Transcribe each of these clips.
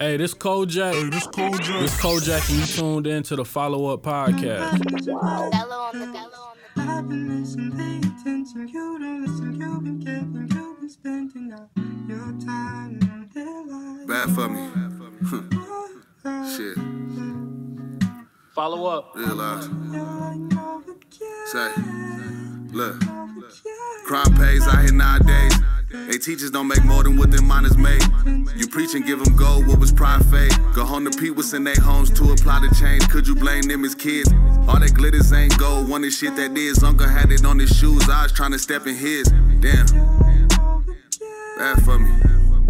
Hey, this Kojak. Hey, this Kojak. This Kojak, and you tuned in to the Follow Up Podcast. Bello on the bello on the I've been listening, paying attention. You don't listen, you've been getting, you've been spending all your time in their lives. Bad for me. Shit, Follow Up. realize. You're like overkill, Say, look. Crime pays out here nowadays. They teachers don't make more than what their minors made. You preach and give them gold, what was pride fade? Go home to peoples in their homes to apply the change. Could you blame them as kids? All that glitters ain't gold, one of shit that is. Uncle had it on his shoes, I was trying to step in his. Damn. Bad for me.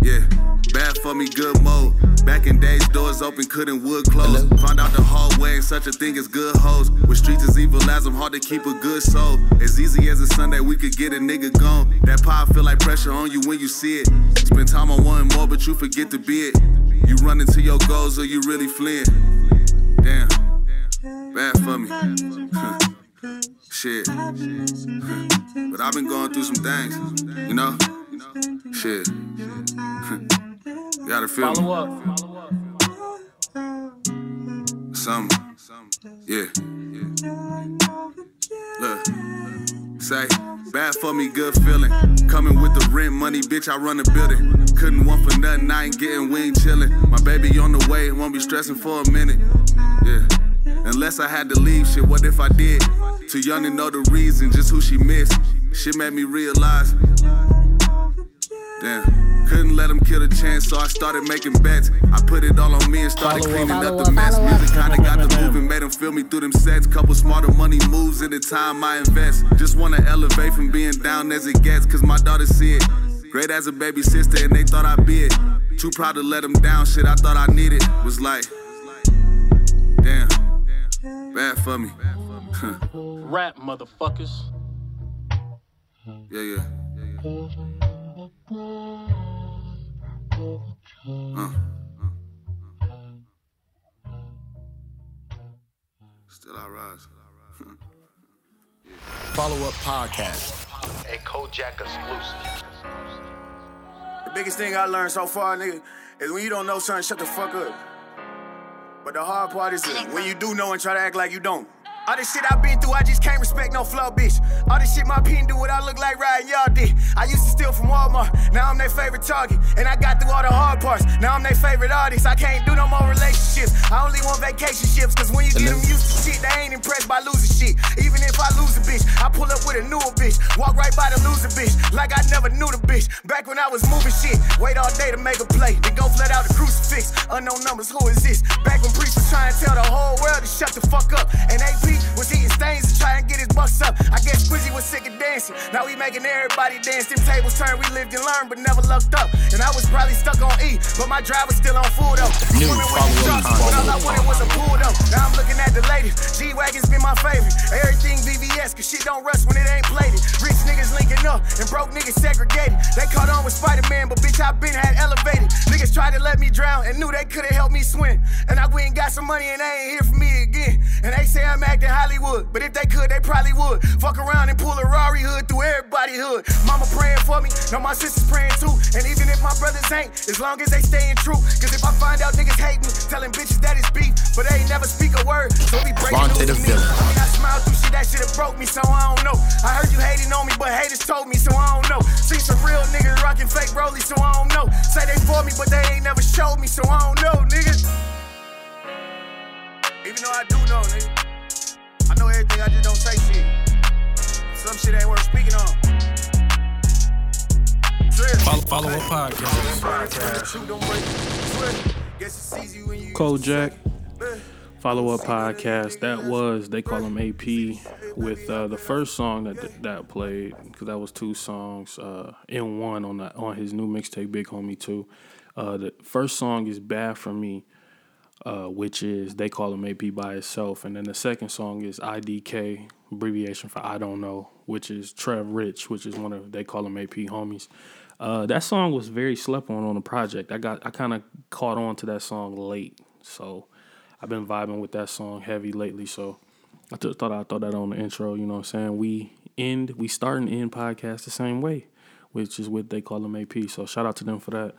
Yeah. Bad for me, good mode. Back in days, doors open, couldn't wood close. Found out the hard way ain't such a thing as good hoes. With streets as evil as I'm hard to keep a good soul. As easy as a Sunday, we could get a nigga gone. That power feel like pressure on you when you see it. Spend time on one more, but you forget to be it. You run into your goals or you really fleeing. Damn. Bad for me. Shit. But I've been going through some things, you know? Shit. Gotta feel me. Follow Up. Follow Up. Something. Yeah. Look. Say, bad for me, good feeling. Coming with the rent money, bitch, I run the building. Couldn't want for nothing, I ain't getting, we ain't chillin'. My baby on the way, won't be stressing for a minute. Yeah. Unless I had to leave, shit, what if I did? Too young to know the reason, just who she missed. Shit made me realize. Damn. Couldn't let him kill the chance, so I started making bets. I put it all on me and started Follow cleaning Follow up the mess. up. Music kinda got the moving, made him feel me through them sets. Couple smarter money moves in the time I invest. Just wanna elevate from being down as it gets, cause my daughter see it. Great as a baby sister, and they thought I'd be it. Too proud to let them down, shit I thought I needed. Was like, damn, bad for me. Rap, motherfuckers. Yeah, yeah. Uh. Follow Up Podcast. A Kojak exclusive. The biggest thing I learned so far, nigga, is when you don't know something, shut the fuck up. But the hard part is when you do know and try to act like you don't. All this shit I've been through, I just can't respect no flow, bitch. All this shit my pen do what I look like riding y'all dick. I used to steal from Walmart, now I'm their favorite target. And I got through all the hard parts, now I'm their favorite artist. I can't do no more relationships. I only want vacation ships, cause when you get them used to shit, they ain't impressed by losing shit. Even if I lose a bitch, I pull up with a newer bitch. Walk right by the loser bitch, like I never knew the bitch. Back when I was moving shit, wait all day to make a play. Then go flat out the crucifix. Unknown numbers, who is this? Back when was trying to tell the whole world to shut the fuck up. And AP was eating stains to try and get his bucks up. I guess Squizzy was sick of dancing. Now we making everybody dance. Them tables turn, we lived and learned, but never lucked up. And I was probably stuck on E, but my drive was still on full though. New with the follow-up but all I wanted was a pool though. Now I'm looking at the ladies. G-Wagon's been my favorite. Everything VVS, cause shit don't rust when it ain't plated. Rich niggas linking up and broke niggas segregated. They caught on with Spider-Man, but bitch, I been had elevated. Niggas tried to let me drown and knew they could've helped me swim. And I went and got some money and they ain't here for me again. And they say I'm acting Hollywood, but if they could, they probably would. Fuck around and pull a Rari hood through everybody hood. Mama praying for me, know my sister's praying too. And even if my brothers ain't, as long as they staying true. Cause if I find out niggas hate me, telling bitches that it's beef, but they ain't never speak a word. So we breaking Vontae news the me. villain. I mean, I smiled through shit, that shit have broke me, so I don't know. I heard you hating on me, but haters told me, so I don't know. See some real niggas rocking fake rollies, so I don't know. Say they for me, but they ain't never showed me, so I don't know, nigga. Even though I do know, nigga. I know everything, I just don't say shit. Some shit ain't worth speaking on. Drill. Follow, follow Up Podcast. Shoot, don't break. Swear. Guess it's easy when you- Kojak. Follow Up Podcast. That was they call him AP with uh, the first song that that played because that was two songs uh, in one on that on his new mixtape Big Homie Two. Uh, the first song is Bad for Me, uh, which is they call him AP by itself, and then the second song is IDK, abbreviation for I don't know, which is Trev Rich, which is one of they call him AP homies. Uh, that song was very slept on on the project. I got I kind of caught on to that song late, so I've been vibing with that song heavy lately. So I thought I'd throw that on the intro. You know what I'm saying? We end we start and end podcast the same way, which is what they call them AP. So shout out to them for that.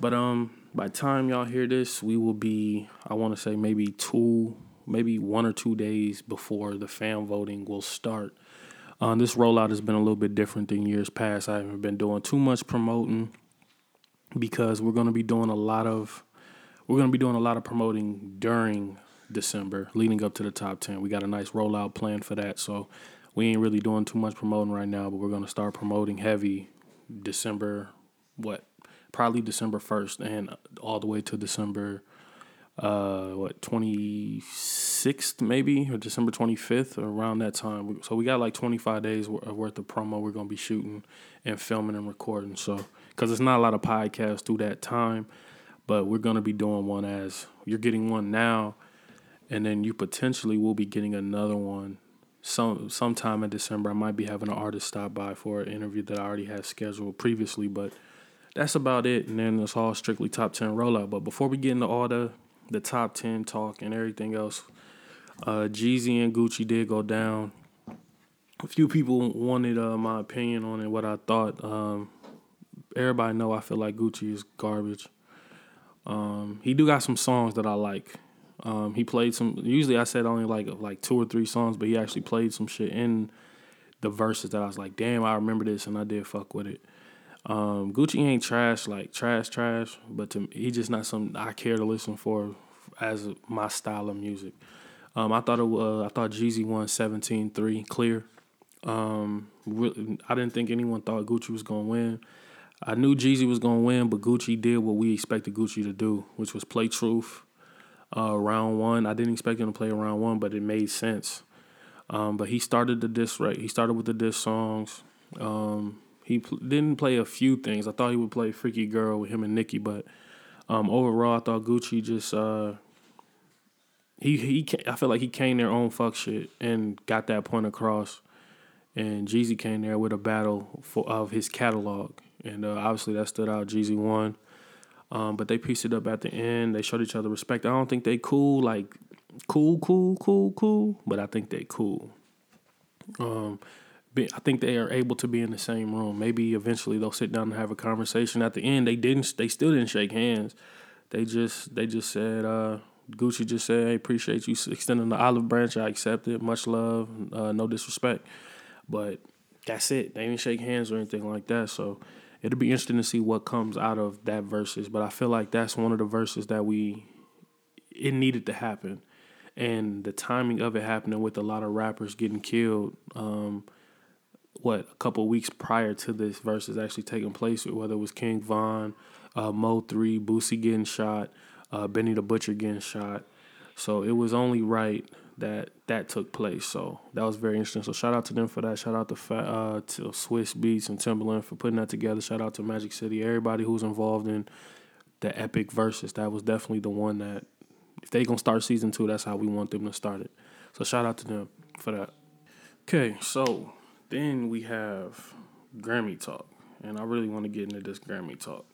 But um, by the time y'all hear this, we will be, I want to say, maybe two, maybe one or two days before the fan voting will start. Uh, this rollout has been a little bit different than years past. I haven't been doing too much promoting because we're going to be doing a lot of we're going to be doing a lot of promoting during December leading up to the top 10. We got a nice rollout plan for that. So we ain't really doing too much promoting right now, but we're going to start promoting heavy December what? Probably December 1st and all the way to December uh what 26th maybe or December 25th or around that time. So we got like 25 days worth of promo we're going to be shooting and filming and recording. So cuz it's not a lot of podcasts through that time, but we're going to be doing one as you're getting one now and then you potentially will be getting another one some sometime in December. I might be having an artist stop by for an interview that I already had scheduled previously, but that's about it. And then it's all strictly top ten rollout. But before we get into all the the top ten talk and everything else, uh, Jeezy and Gucci did go down. A few people wanted uh, my opinion on it, what I thought. Um, everybody know I feel like Gucci is garbage. Um, he do got some songs that I like. Um, he played some. Usually, I said only like like two or three songs, but he actually played some shit in the verses that I was like, damn, I remember this, and I did fuck with it. Um, Gucci ain't trash like trash trash, but to me, he just not something I care to listen for as my style of music. Um, I thought it was, I thought Jeezy won 17-3 clear. Um, I didn't think anyone thought Gucci was gonna win. I knew Jeezy was gonna win, but Gucci did what we expected Gucci to do, which was play truth. Uh, round one, I didn't expect him to play round one, but it made sense. Um, but he started the diss right. He started with the diss songs. Um, he pl- didn't play a few things. I thought he would play "Freaky Girl" with him and Nicki, but um, overall, I thought Gucci just uh, he he I feel like he came there on fuck shit and got that point across. And Jeezy came there with a battle for of his catalog, and uh, obviously that stood out. Jeezy won, um, but they pieced it up at the end. They showed each other respect. I don't think they cool like cool, cool, cool, cool, but I think they cool. Um, I think they are able to be in the same room. Maybe eventually they'll sit down and have a conversation. At the end, they didn't. They still didn't shake hands. They just they just said. Uh, Gucci just said, "Hey, appreciate you extending the olive branch. I accept it. Much love. Uh, no disrespect." But that's it. They didn't shake hands or anything like that. So it'll be interesting to see what comes out of that verses. But I feel like that's one of the verses that we it needed to happen, and the timing of it happening with a lot of rappers getting killed. Um, what a couple weeks prior to this Verzuz actually taking place, whether it was King Von, uh, Mo three, Boosie getting shot, uh, Benny the Butcher getting shot. So it was only right that that took place. So that was very interesting. So shout out to them for that. Shout out to uh, to Swizz Beatz and Timbaland for putting that together. Shout out to Magic City, everybody who's involved in the epic Verzuz. That was definitely the one that if they gonna start season two, that's how we want them to start it. So shout out to them for that. Okay, so then we have Grammy talk, and I really want to get into this Grammy talk.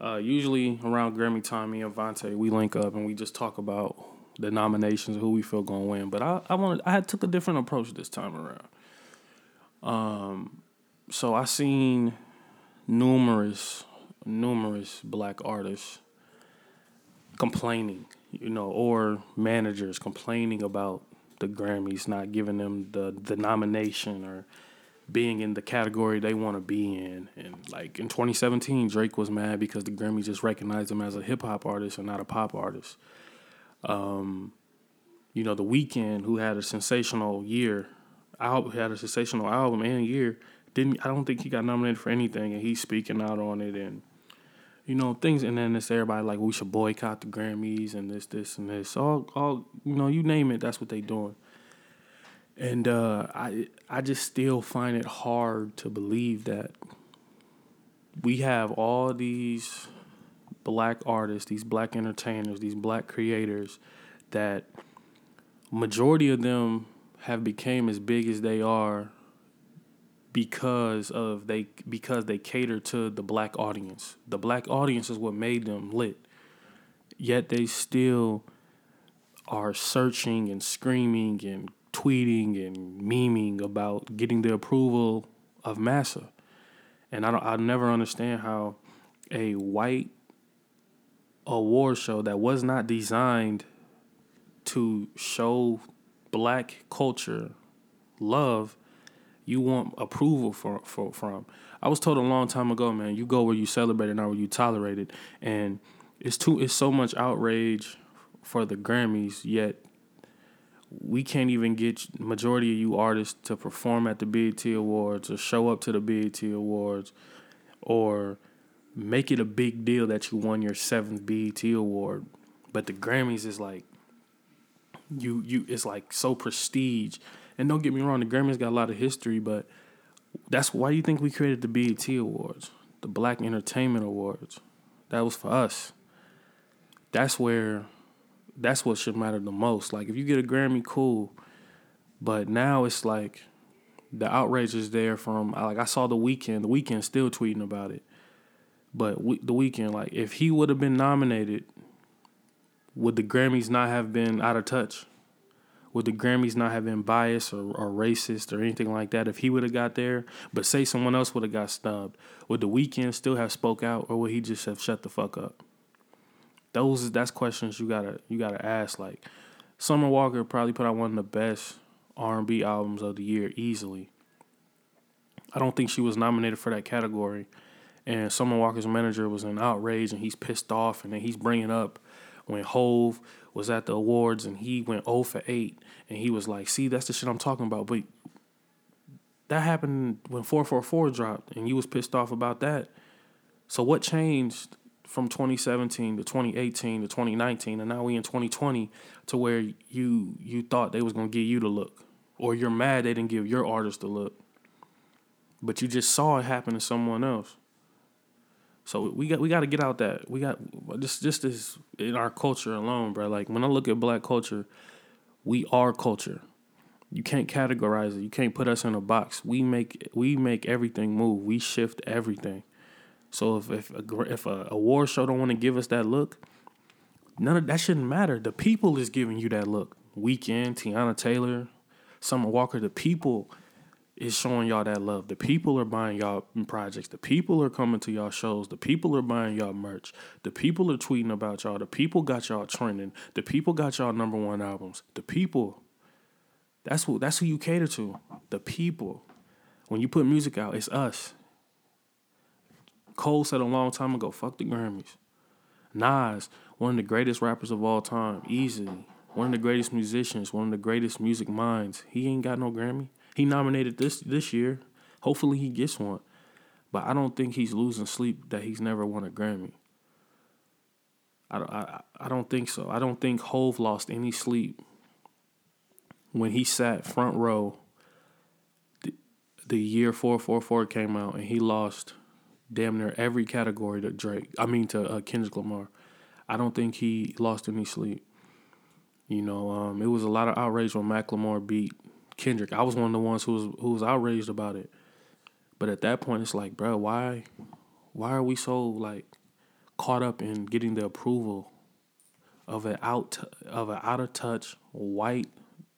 Uh, usually around Grammy time, me and we link up and we just talk about the nominations, who we feel gonna win. But I, I wanted, I took a different approach this time around. Um, so I seen numerous, numerous black artists complaining, you know, or managers complaining about the Grammys not giving them the the nomination or being in the category they want to be in. And like in 2017, Drake was mad because the Grammys just recognized him as a hip hop artist and not a pop artist. Um, you know, The Weeknd, who had a sensational year, album had a sensational album and year, didn't I don't think he got nominated for anything, and he's speaking out on it and. You know things, and then it's everybody like we should boycott the Grammys and this, this, and this. All, all you know, you name it, that's what they doing. And uh, I I just still find it hard to believe that we have all these black artists, these black entertainers, these black creators that majority of them have became as big as they are because of they because they cater to the black audience. The black audience is what made them lit. Yet they still are searching and screaming and tweeting and memeing about getting the approval of Massa. And I don't I never understand how a white award show that was not designed to show black culture love, you want approval for, for from. I was told a long time ago, man, you go where you celebrate it, not where you tolerate it. And it's too it's so much outrage for the Grammys, yet we can't even get majority of you artists to perform at the BET Awards or show up to the BET Awards or make it a big deal that you won your seventh BET award. But the Grammys is like you you it's like so prestige. And don't get me wrong, the Grammys got a lot of history, but that's why you think we created the BET Awards, the Black Entertainment Awards. That was for us. That's where that's what should matter the most. Like if you get a Grammy, cool. But now it's like the outrage is there from like I saw the Weeknd. The Weeknd still tweeting about it. But we, the Weeknd, like if he would have been nominated, would the Grammys not have been out of touch? Would the Grammys not have been biased or, or racist or anything like that if he would have got there? But say someone else would have got snubbed, would the Weeknd still have spoke out or would he just have shut the fuck up? Those that's questions you gotta you gotta ask. Like Summer Walker probably put out one of the best R and B albums of the year easily. I don't think she was nominated for that category. And Summer Walker's manager was in outrage and he's pissed off and then he's bringing up when Hove was at the awards and he went 0 for 8 and he was like, "See, that's the shit I'm talking about." But that happened when 444 dropped and you was pissed off about that. So what changed from 2017 to 2018 to 2019 and now we in 2020 to where you you thought they was going to give you the look or you're mad they didn't give your artist the look. But you just saw it happen to someone else. So we got we got to get out that we got just just as in our culture alone, bro. Like when I look at black culture, we are culture. You can't categorize it. You can't put us in a box. We make we make everything move. We shift everything. So if if a, if a award show don't want to give us that look, none of that shouldn't matter. The people is giving you that look. Weeknd, Teyana Taylor, Summer Walker. The people is showing y'all that love. The people are buying y'all projects. The people are coming to y'all shows. The people are buying y'all merch. The people are tweeting about y'all. The people got y'all trending. The people got y'all number one albums. The people. That's who that's who you cater to. The people. When you put music out, it's us. Cole said a long time ago, fuck the Grammys. Nas, one of the greatest rappers of all time, easily. One of the greatest musicians, one of the greatest music minds. He ain't got no Grammy. He nominated this this year. Hopefully he gets one. But I don't think he's losing sleep that he's never won a Grammy. I, I, I don't think so. I don't think Hove lost any sleep when he sat front row the, the year 444 came out and he lost damn near every category to Drake. I mean to uh, Kendrick Lamar. I don't think he lost any sleep. You know, um, it was a lot of outrage when Macklemore beat Kendrick. I was one of the ones who was who was outraged about it. But at that point, it's like, bro, why, why are we so like caught up in getting the approval of an out of an out of touch white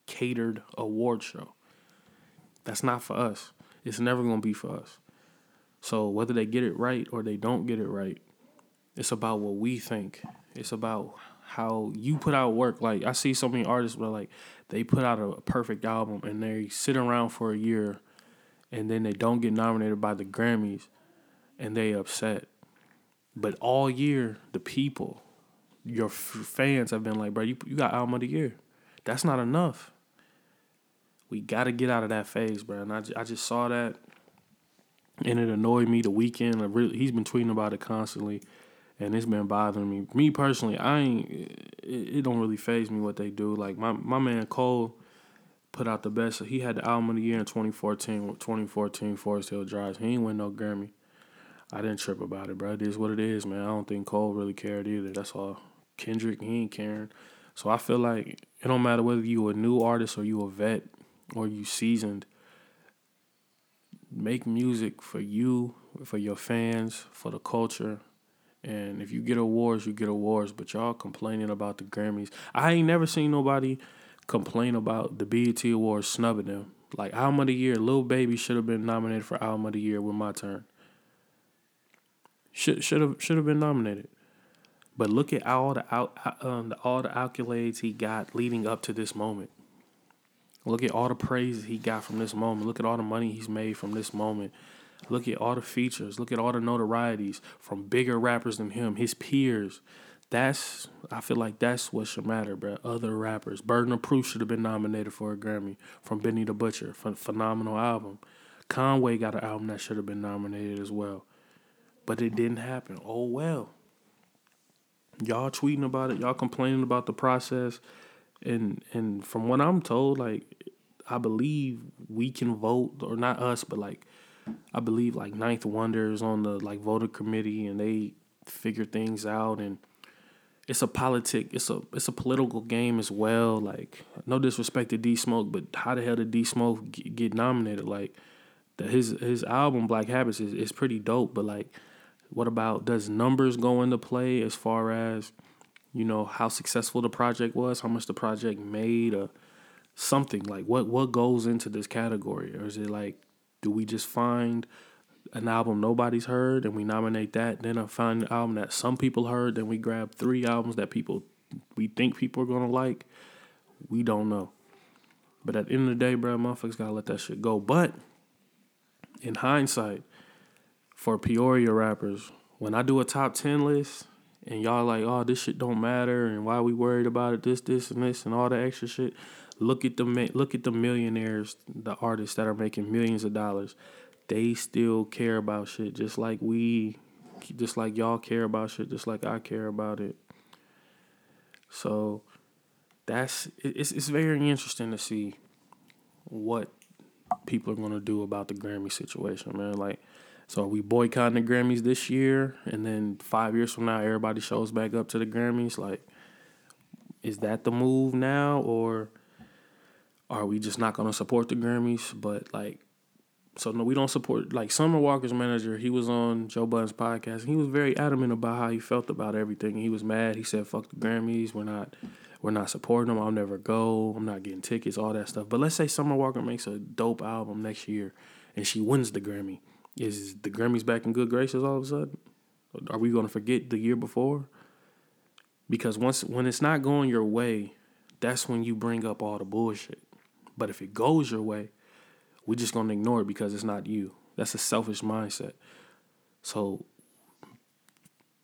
catered award show? That's not for us. It's never gonna be for us. So whether they get it right or they don't get it right, it's about what we think. It's about how you put out work. Like I see so many artists where like they put out a perfect album and they sit around for a year and then they don't get nominated by the Grammys and they upset. But all year the people, your f- fans have been like, bro, you you got album of the year. That's not enough. We got to get out of that phase, bro. And I, I just saw that and it annoyed me the Weeknd. I really, he's been tweeting about it constantly and it's been bothering me. Me personally, I ain't. It, it don't really phase me what they do. Like my my man Cole put out the best. He had the album of the year in 2014. 2014 Forest Hill Drive. He ain't win no Grammy. I didn't trip about it, bro. It is what it is, man. I don't think Cole really cared either. That's all. Kendrick, he ain't caring. So I feel like it don't matter whether you a new artist or you a vet or you seasoned. Make music for you, for your fans, for the culture, and if you get awards, you get awards. But y'all complaining about the Grammys. I ain't never seen nobody complain about the BET Awards snubbing them. Like album of the year, Lil Baby should have been nominated for album of the year with my turn. Should should have should have been nominated. But look at all the out um, the, all the accolades he got leading up to this moment. Look at all the praise he got from this moment. Look at all the money he's made from this moment. Look at all the features. Look at all the notorieties from bigger rappers than him, his peers. That's I feel like that's what should matter, bro. Other rappers. Burden of Proof should have been nominated for a Grammy from Benny the Butcher. Ph- phenomenal album. Conway got an album that should have been nominated as well. But it didn't happen. Oh well. Y'all tweeting about it, y'all complaining about the process. And and from what I'm told, like I believe we can vote, or not us, but like I believe like Ninth Wonder is on the like voter committee and they figure things out and it's a politic it's a it's a political game as well. Like no disrespect to D Smoke, but how the hell did D Smoke get, get nominated? Like the, his his album Black Habits is, is pretty dope, but like what about does numbers go into play as far as you know how successful the project was, how much the project made, or something like what what goes into this category, or is it like do we just find an album nobody's heard and we nominate that, then I find an album that some people heard, then we grab three albums that people we think people are gonna like. We don't know. But at the end of the day, bro, motherfuckers gotta let that shit go. But in hindsight, for Peoria rappers, when I do a top ten list and y'all like, oh, this shit don't matter and why we worried about it, this, this, and this, and all the extra shit. Look at the look at the millionaires, the artists that are making millions of dollars. They still care about shit just like we, just like y'all care about shit, just like I care about it. So that's it's it's very interesting to see what people are gonna do about the Grammy situation, man. Like, so are we boycotting the Grammys this year, and then five years from now, everybody shows back up to the Grammys? Like, is that the move now, or are we just not gonna support the Grammys? But like, so no, we don't support. Like Summer Walker's manager, he was on Joe Budden's podcast. He was very adamant about how he felt about everything. He was mad. He said, "Fuck the Grammys. We're not." We're not supporting them. I'll never go. I'm not getting tickets, all that stuff. But let's say Summer Walker makes a dope album next year and she wins the Grammy. Is the Grammys back in good graces all of a sudden? Are we to forget the year before? Because once when it's not going your way, that's when you bring up all the bullshit. But if it goes your way, we're just to ignore it because it's not you. That's a selfish mindset. So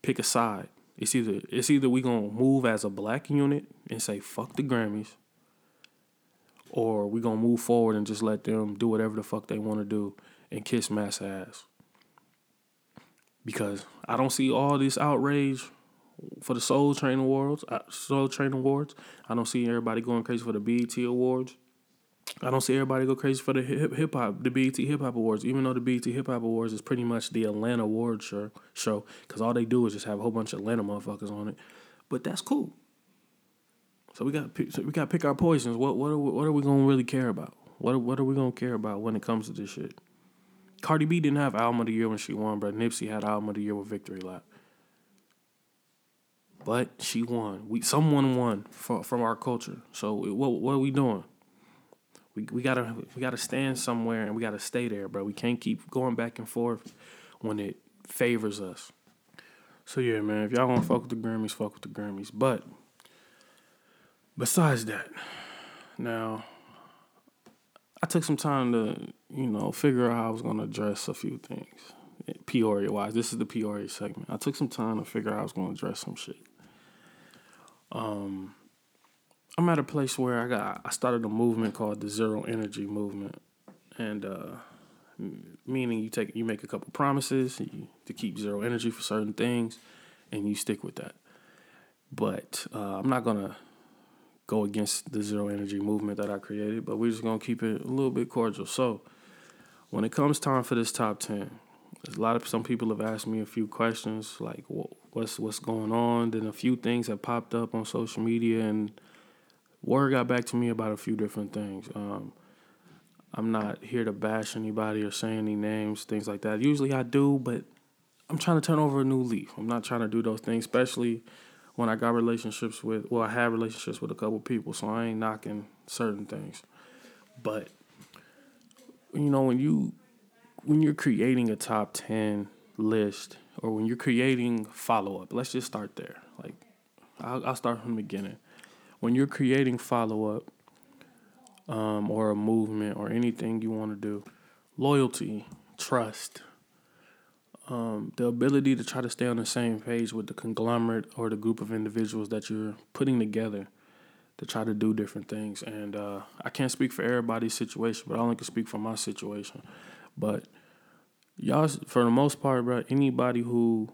pick a side. It's either it's either we gonna move as a black unit and say fuck the Grammys, or we gonna move forward and just let them do whatever the fuck they want to do and kiss mass ass. Because I don't see all this outrage for the Soul Train Awards. Uh, Soul Train Awards. I don't see everybody going crazy for the BET Awards. I don't see everybody go crazy for the hip hop, the BET Hip Hop Awards. Even though the BET Hip Hop Awards is pretty much the Atlanta award show, because all they do is just have a whole bunch of Atlanta motherfuckers on it. But that's cool. So we got so we got to pick our poisons. What what are we, what are we gonna really care about? What what are we gonna care about when it comes to this shit? Cardi B didn't have album of the year when she won, but Nipsey had album of the year with Victory Lap. But she won. We someone won from from our culture. So what what are we doing? We we gotta we gotta stand somewhere and we gotta stay there, bro. We can't keep going back and forth when it favors us. So yeah, man, if y'all wanna fuck with the Grammys, fuck with the Grammys. But besides that, now I took some time to, you know, figure out how I was gonna address a few things. Peoria wise. This is the Peoria segment. I took some time to figure out I was gonna address some shit. Um I'm at a place where I got I started a movement called the Zero Energy Movement, and uh, meaning you take you make a couple promises you, to keep zero energy for certain things, and you stick with that. But uh, I'm not gonna go against the zero energy movement that I created, but we're just gonna keep it a little bit cordial. So when it comes time for this top ten, a lot of some people have asked me a few questions like what's what's going on. Then a few things have popped up on social media and word got back to me about a few different things. Um, I'm not here to bash anybody or say any names, things like that. Usually I do, but I'm trying to turn over a new leaf. I'm not trying to do those things, especially when I got relationships with, well, I have relationships with a couple people, so I ain't knocking certain things. But, you know, when you, when you're creating a top 10 list or when you're creating follow up, let's just start there. Like I'll, I'll start from the beginning. When you're creating follow up, um, or a movement or anything you want to do, loyalty, trust, um, the ability to try to stay on the same page with the conglomerate or the group of individuals that you're putting together to try to do different things. And uh, I can't speak for everybody's situation, but I only can speak for my situation. But y'all, for the most part, bro, anybody who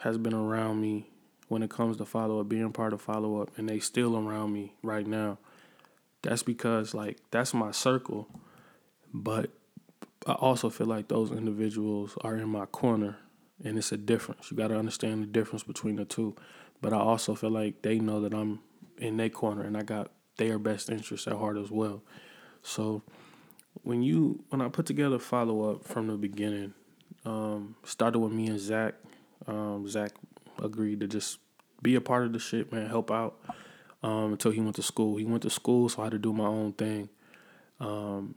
has been around me when it comes to follow up, being part of follow up, and they still around me right now, that's because like that's my circle. But I also feel like those individuals are in my corner and it's a difference. You got to understand the difference between the two. But I also feel like they know that I'm in their corner and I got their best interests at heart as well. So when you when I put together follow up from the beginning, um, started with me and Zach. Um, Zach agreed to just be a part of the shit, man, help out um, until he went to school. He went to school, so I had to do my own thing. Um,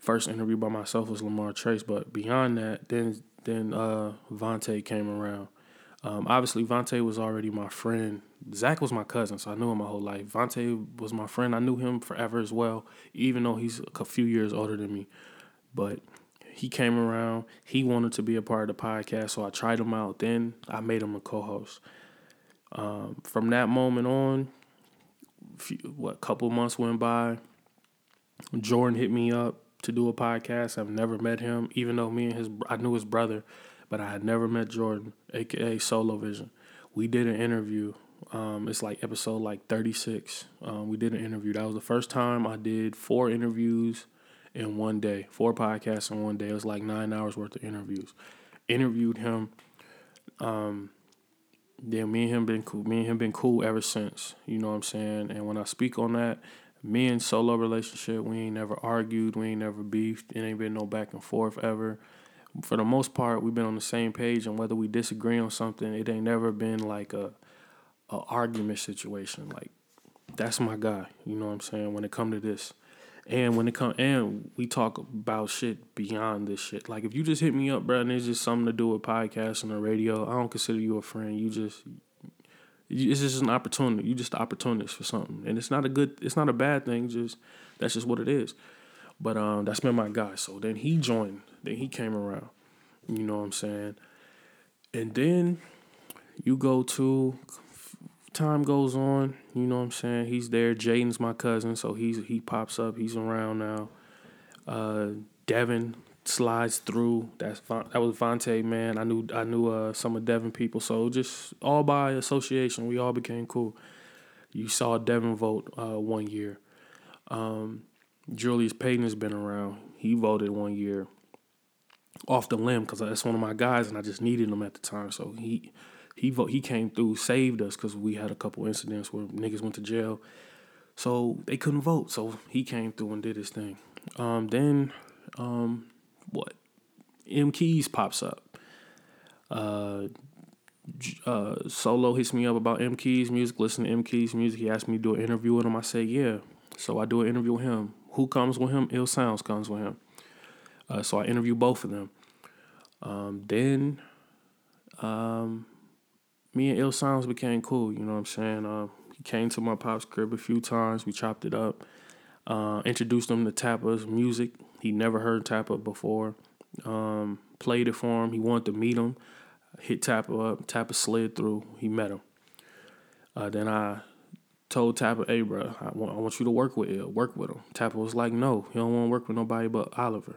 first interview by myself was Lamar Trace, but beyond that, then then uh, Vontae came around. Um, obviously, Vontae was already my friend. Zach was my cousin, so I knew him my whole life. Vontae was my friend. I knew him forever as well, even though he's a few years older than me. But he came around. He wanted to be a part of the podcast, so I tried him out. Then I made him a co-host. Um, from that moment on, few, what couple months went by. Jordan hit me up to do a podcast. I've never met him, even though me and his I knew his brother, but I had never met Jordan, aka Solo Vision. We did an interview. Um, it's like episode like 36. Um, we did an interview. That was the first time I did four interviews in one day, four podcasts in one day. It was like nine hours worth of interviews. Interviewed him. Um, yeah, me and him been cool. Me and him been cool ever since. You know what I'm saying? And when I speak on that, me and solo relationship, we ain't never argued, we ain't never beefed. It ain't been no back and forth ever. For the most part, we've been on the same page, and whether we disagree on something, it ain't never been like a, a argument situation. Like that's my guy. You know what I'm saying? When it come to this, and when it come and we talk about shit beyond this shit. Like if you just hit me up, bro, and it's just something to do with podcasting or radio, I don't consider you a friend. You just it's just an opportunity. You just an opportunist for something, and it's not a good. It's not a bad thing. Just that's just what it is. But um, that's been my guy. So then he joined. Then he came around. You know what I'm saying? And then you go to time goes on, you know what I'm saying? He's there. Jaden's my cousin, so he's he pops up. He's around now. Uh, Devin slides through. That's that was Vontae, man. I knew I knew uh, some of Devin people, so just all by association, we all became cool. You saw Devin vote uh, one year. Um, Julius Payton has been around. He voted one year off the limb because that's one of my guys, and I just needed him at the time. So he he vote he came through, saved us because we had a couple incidents where niggas went to jail, so they couldn't vote. So he came through and did his thing. Um, then um, what? M Keys pops up. Uh, uh, Solo hits me up about M Keys music. Listen to M Keys music. He asked me to do an interview with him. I say yeah. So I do an interview with him. Who comes with him? Ill Sounds comes with him. Uh, so I interview both of them. Um, then um, me and Ill Sounds became cool. You know what I'm saying? Uh, he came to my pop's crib a few times. We chopped it up. Uh, introduced him to Tappa's music. He never heard Tappa before. Um, played it for him. He wanted to meet him. Hit Tappa up. Tappa slid through. He met him. Uh, then I told Tappa, hey, bro, I want, I want you to work with Ill. Work with him. Tappa was like, no, he don't want to work with nobody but Oliver.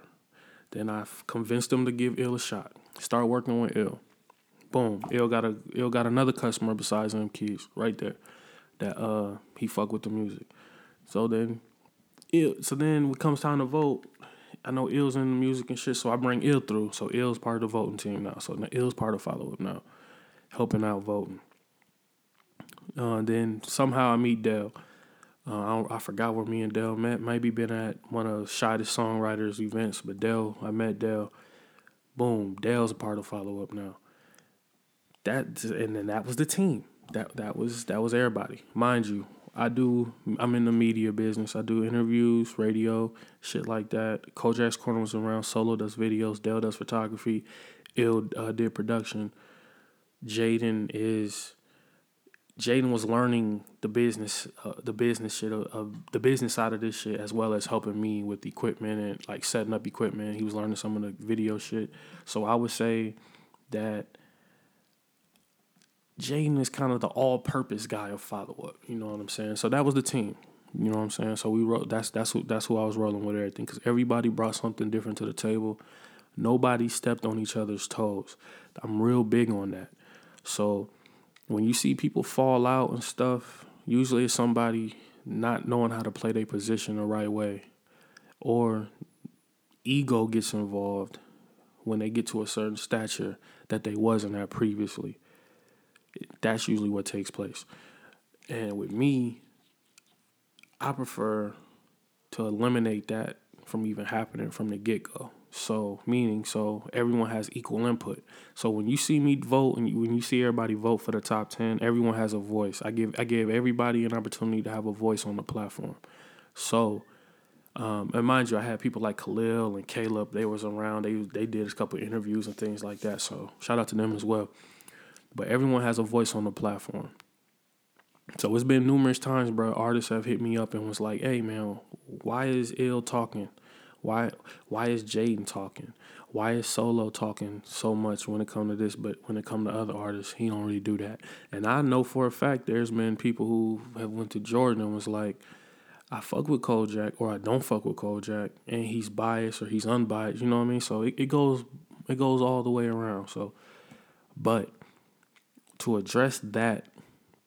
Then I convinced him to give Ill a shot. Start working with Ill. Boom. Ill got a Ill got another customer besides them kids right there. That uh he fuck with the music. So then Ill so then when it comes time to vote, I know Ill's in the music and shit, so I bring Ill through. So Ill's part of the voting team now. So now Ill's part of follow up now. Helping out voting. Uh, then somehow I meet Dell. Uh, I, I, forgot where me and Dell met. Maybe been at one of shyest songwriters events, but Dell, I met Dell. Boom, Dell's a part of follow up now. That and then that was the team. That that was that was everybody. Mind you, I do. I'm in the media business. I do interviews, radio, shit like that. Kojak's Corner was around. Solo does videos. Dell does photography. Ill uh, did production. Jaden is Jaden was learning the business, uh, the business shit of, of the business side of this shit, as well as helping me with equipment and like setting up equipment. He was learning some of the video shit. So I would say that Jaden is kind of the all-purpose guy of follow up. You know what I'm saying? So that was the team. You know what I'm saying? So we wrote. That's that's who that's who I was rolling with everything because everybody brought something different to the table. Nobody stepped on each other's toes. I'm real big on that. So when you see people fall out and stuff, usually it's somebody not knowing how to play their position the right way, or ego gets involved when they get to a certain stature that they wasn't at previously. That's usually what takes place. And with me, I prefer to eliminate that from even happening from the get go. So meaning, so everyone has equal input. So when you see me vote and you, when you see everybody vote for the top ten, everyone has a voice. I give I gave everybody an opportunity to have a voice on the platform. So, um, and mind you, I had people like Khalil and Caleb. They was around. They they did a couple interviews and things like that. So shout out to them as well. But everyone has a voice on the platform. So it's been numerous times, bro. Artists have hit me up and was like, "Hey, man, why is Ill talking? Why why is Jaden talking? Why is Solo talking so much when it come to this, but when it come to other artists, he don't really do that." And I know for a fact there's been people who have went to Jordan and was like, "I fuck with Kojak or I don't fuck with Kojak," and he's biased or he's unbiased. You know what I mean? So it, it goes it goes all the way around. So, but to address that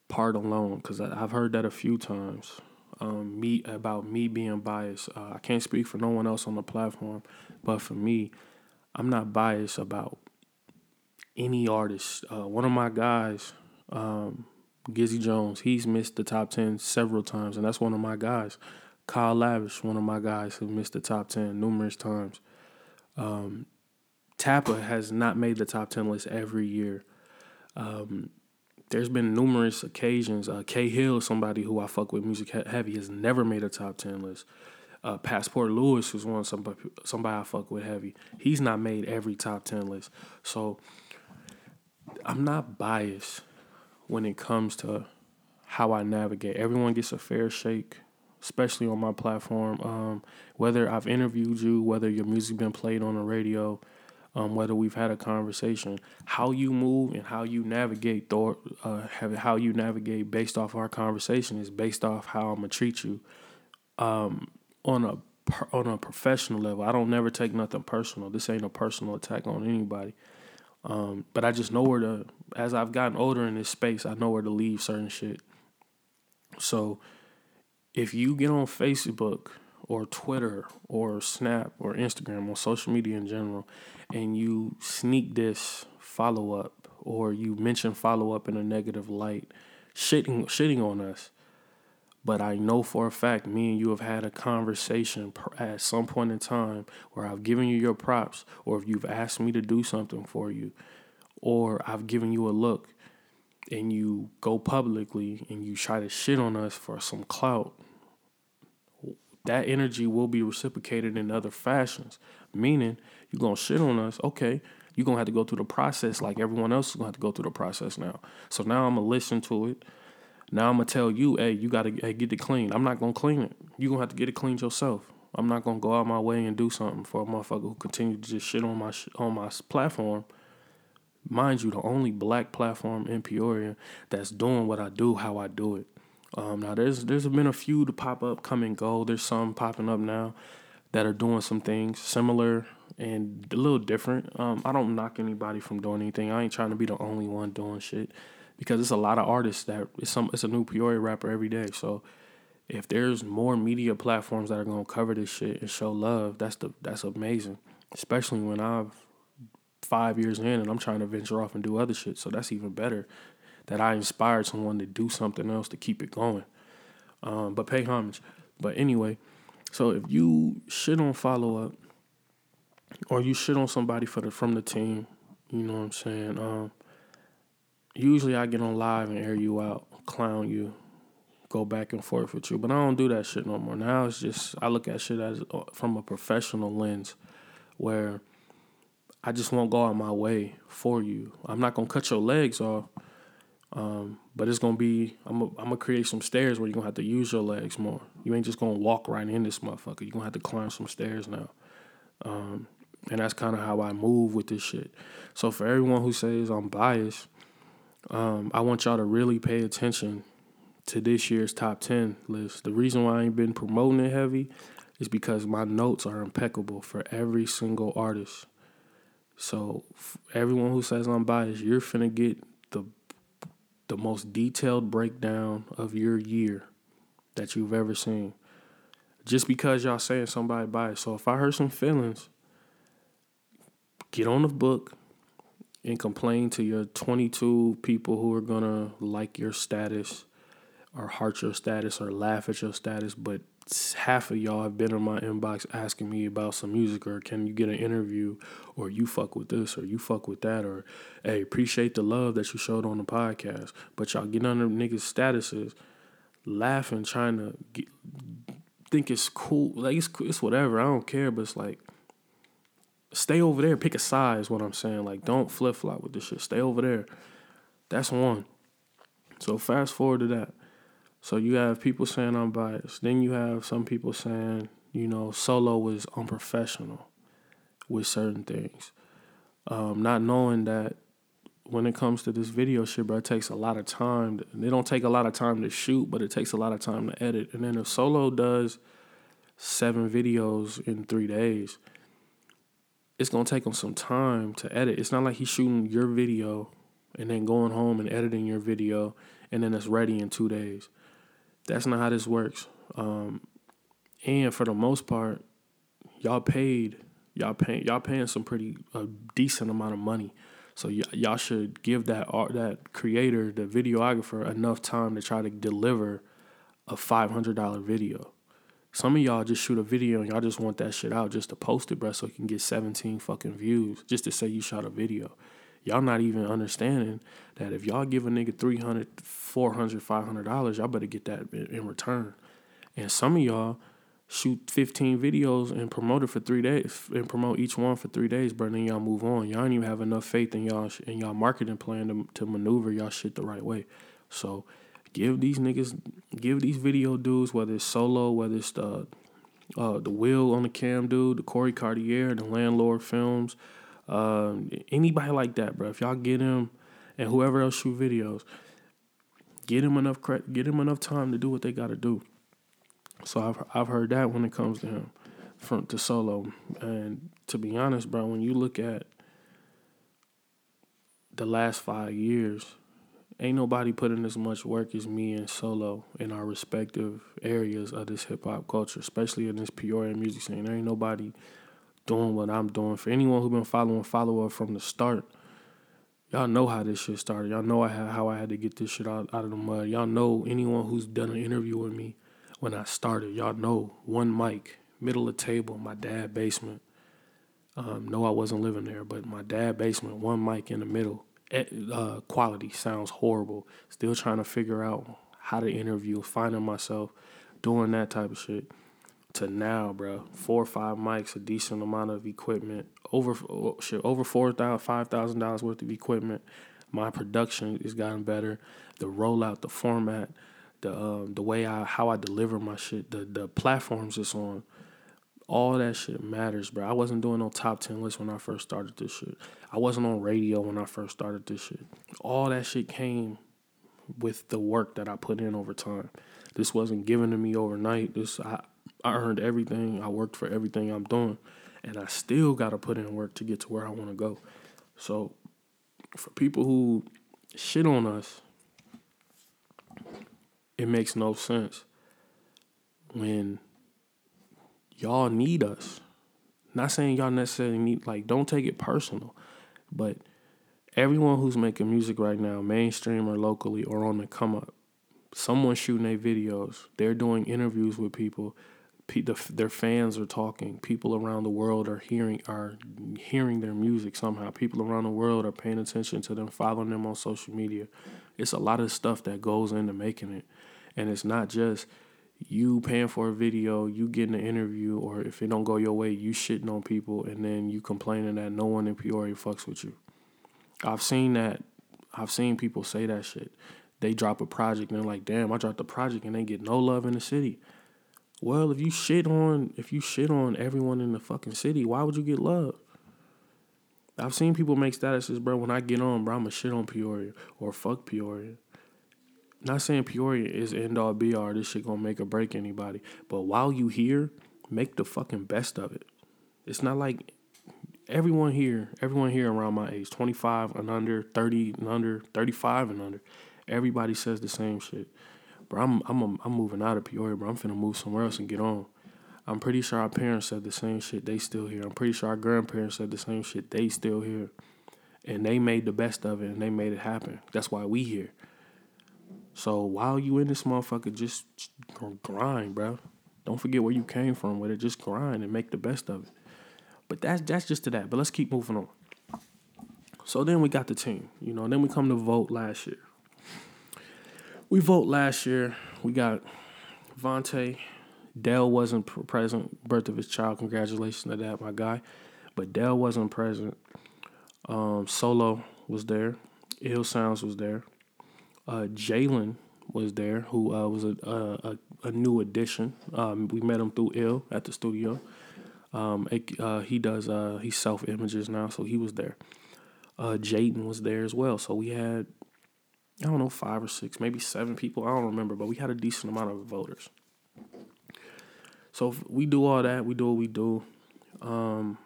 part alone, because I've heard that a few times um, me about me being biased. Uh, I can't speak for no one else on the platform, but for me, I'm not biased about any artist. Uh, one of my guys, um, Gizzy Jones, he's missed the top ten several times, and that's one of my guys. Kyle Lavish, one of my guys, who missed the top ten numerous times. Um, Tappa has not made the top ten list every year. Um, there's been numerous occasions. Uh, K Hill, somebody who I fuck with music heavy, has never made a top ten list. Uh, Passport Lewis, who's one somebody somebody I fuck with heavy, he's not made every top ten list. So I'm not biased when it comes to how I navigate. Everyone gets a fair shake, especially on my platform. Um, whether I've interviewed you, whether your music been played on the radio, um, whether we've had a conversation, how you move and how you navigate, th- uh, how you navigate based off our conversation is based off how I'm gonna treat you um, on a on a professional level. I don't never take nothing personal. This ain't a personal attack on anybody. Um, but I just know where to. As I've gotten older in this space, I know where to leave certain shit. So, if you get on Facebook or Twitter or Snap or Instagram or social media in general, and you sneak this follow up or you mention follow up in a negative light, shitting shitting on us. But I know for a fact, me and you have had a conversation at some point in time where I've given you your props, or if you've asked me to do something for you, or I've given you a look, and you go publicly and you try to shit on us for some clout, that energy will be reciprocated in other fashions. Meaning, you're gonna shit on us, okay, you're gonna have to go through the process like everyone else is gonna have to go through the process now. So now I'm gonna listen to it. Now I'm gonna tell you, hey, you gotta hey, get it clean. I'm not gonna clean it. You're gonna have to get it cleaned yourself. I'm not gonna go out my way and do something for a motherfucker who continues to just shit on my sh- on my platform. Mind you, the only black platform in Peoria that's doing what I do, how I do it. Um, now there's there's been a few to pop up, come and go. There's some popping up now that are doing some things similar and a little different. Um, I don't knock anybody from doing anything. I ain't trying to be the only one doing shit because it's a lot of artists that it's some it's a new Peoria rapper every day. So if there's more media platforms that are gonna cover this shit and show love, that's the that's amazing. Especially when I've five years in and I'm trying to venture off and do other shit. So that's even better that I inspired someone to do something else to keep it going. Um, but pay homage. But anyway, so if you shit on follow up, or you shit on somebody for the from the team, you know what I'm saying. Um, usually I get on live and air you out, clown you, go back and forth with you, but I don't do that shit no more. Now it's just I look at shit as uh, from a professional lens, where I just won't go out my way for you. I'm not gonna cut your legs off, Um, but it's gonna be I'm gonna create some stairs where you're gonna have to use your legs more. You ain't just gonna walk right in this motherfucker. You're gonna have to climb some stairs now. Um, and that's kind of how I move with this shit. So for everyone who says I'm biased, um, I want y'all to really pay attention to this year's top 10 list. The reason why I ain't been promoting it heavy is because my notes are impeccable for every single artist. So everyone who says I'm biased, you're finna get the the most detailed breakdown of your year that you've ever seen. Just because y'all saying somebody biased. So if I hurt some feelings, get on the book and complain to your 22 people who are gonna like your status or heart your status or laugh at your status, but half of y'all have been in my inbox asking me about some music or can you get an interview or you fuck with this or you fuck with that or hey appreciate the love that you showed on the podcast. But y'all get under niggas statuses laughing trying to get, think it's cool like it's, it's whatever i don't care but it's like stay over there pick a side is what i'm saying like don't flip-flop with this shit stay over there. That's one. So fast forward to that so you have people saying I'm biased. Then you have some people saying, you know, solo was unprofessional with certain things. Um, not knowing that when it comes to this video shit, bro, it takes a lot of time. They don't take a lot of time to shoot, but it takes a lot of time to edit. And then if solo does seven videos in three days, it's gonna take him some time to edit. It's not like he's shooting your video and then going home and editing your video and then it's ready in two days. That's not how this works. Um, and for the most part, y'all paid y'all paying y'all paying some pretty a decent amount of money. So y- y'all should give that art that creator, the videographer, enough time to try to deliver a five hundred dollar video. Some of y'all just shoot a video and y'all just want that shit out just to post it, bro, so it can get 17 fucking views just to say you shot a video. Y'all not even understanding that if y'all give a nigga 300, 400, 500 dollars, y'all better get that in, return. And some of y'all shoot 15 videos and promote it for three days and promote each one for three days, bro. Then y'all move on. Y'all don't even have enough faith in y'all in y'all marketing plan to, to maneuver y'all shit the right way. So give these niggas, give these video dudes, whether it's solo, whether it's the uh, the Will on the cam dude, the Corey Cartier, the Landlord Films, uh, anybody like that, bro. If y'all get him and whoever else shoot videos, get him enough credit, get him enough time to do what they got to do. So I've I've heard that when it comes to him, from to solo, and to be honest, bro, when you look at the last five years, ain't nobody putting as much work as me and Solo in our respective areas of this hip hop culture, especially in this Peoria music scene. There ain't nobody doing what I'm doing. For anyone who's been following follow up from the start, y'all know how this shit started. Y'all know I had, how I had to get this shit out, out of the mud. Y'all know anyone who's done an interview with me when I started. Y'all know one mic, middle of table, my dad basement. Um, no, I wasn't living there, but my dad basement, one mic in the middle. Eh, Uh, quality sounds horrible. Still trying to figure out how to interview, finding myself doing that type of shit. To now, bro, four or five mics, a decent amount of equipment, over oh, shit, over four thousand, five thousand dollars worth of equipment. My production has gotten better. The rollout, the format, the um, the way I how I deliver my shit, the the platforms it's on all that shit matters, bro. I wasn't doing no top 10 lists when I first started this shit. I wasn't on radio when I first started this shit. All that shit came with the work that I put in over time. This wasn't given to me overnight. This I, I earned everything. I worked for everything I'm doing. And I still got to put in work to get to where I want to go. So for people who shit on us, it makes no sense when y'all need us. Not saying y'all necessarily need like don't take it personal, but everyone who's making music right now, mainstream or locally or on the come up, someone shooting their videos. They're doing interviews with people. Their fans are talking. People around the world are hearing are hearing their music somehow. People around the world are paying attention to them, following them on social media. It's a lot of stuff that goes into making it, and it's not just you paying for a video, you getting an interview, or if it don't go your way, you shitting on people, and then you complaining that no one in Peoria fucks with you. I've seen that I've seen people say that shit. They drop a project and they're like, damn, I dropped a project and they get no love in the city. Well, if you shit on if you shit on everyone in the fucking city, why would you get love? I've seen people make statuses, bro. When I get on, bro, I'ma shit on Peoria or fuck Peoria. Not saying Peoria is end all be all. This shit gonna make or break anybody. But while you here, make the fucking best of it. It's not like everyone here, everyone here around my age, 25 and under, 30 and under, 35 and under, everybody says the same shit. Bro, I'm I'm I'm moving out of Peoria, bro. I'm finna move somewhere else and get on. I'm pretty sure our parents said the same shit. They still here. I'm pretty sure our grandparents said the same shit. They still here. And they made the best of it and they made it happen. That's why we here. So while you in this motherfucker, just grind, bro. Don't forget where you came from with it. Just grind and make the best of it. But that's that's just to that. But let's keep moving on. So then we got the team, you know. Then we come to vote last year. We vote last year. We got Vontae. Dell wasn't pr- present. Birth of his child. Congratulations to that, my guy. But Dell wasn't present. Um, Solo was there. Ill Sounds was there. Uh, Jalen was there, who uh, was a, a a new addition. Um, we met him through Ill at the studio. Um, it, uh, he does uh, self images now, so he was there. Uh, Jaden was there as well, so we had I don't know five or six, maybe seven people. I don't remember, but we had a decent amount of voters. So we do all that. We do what we do. Um,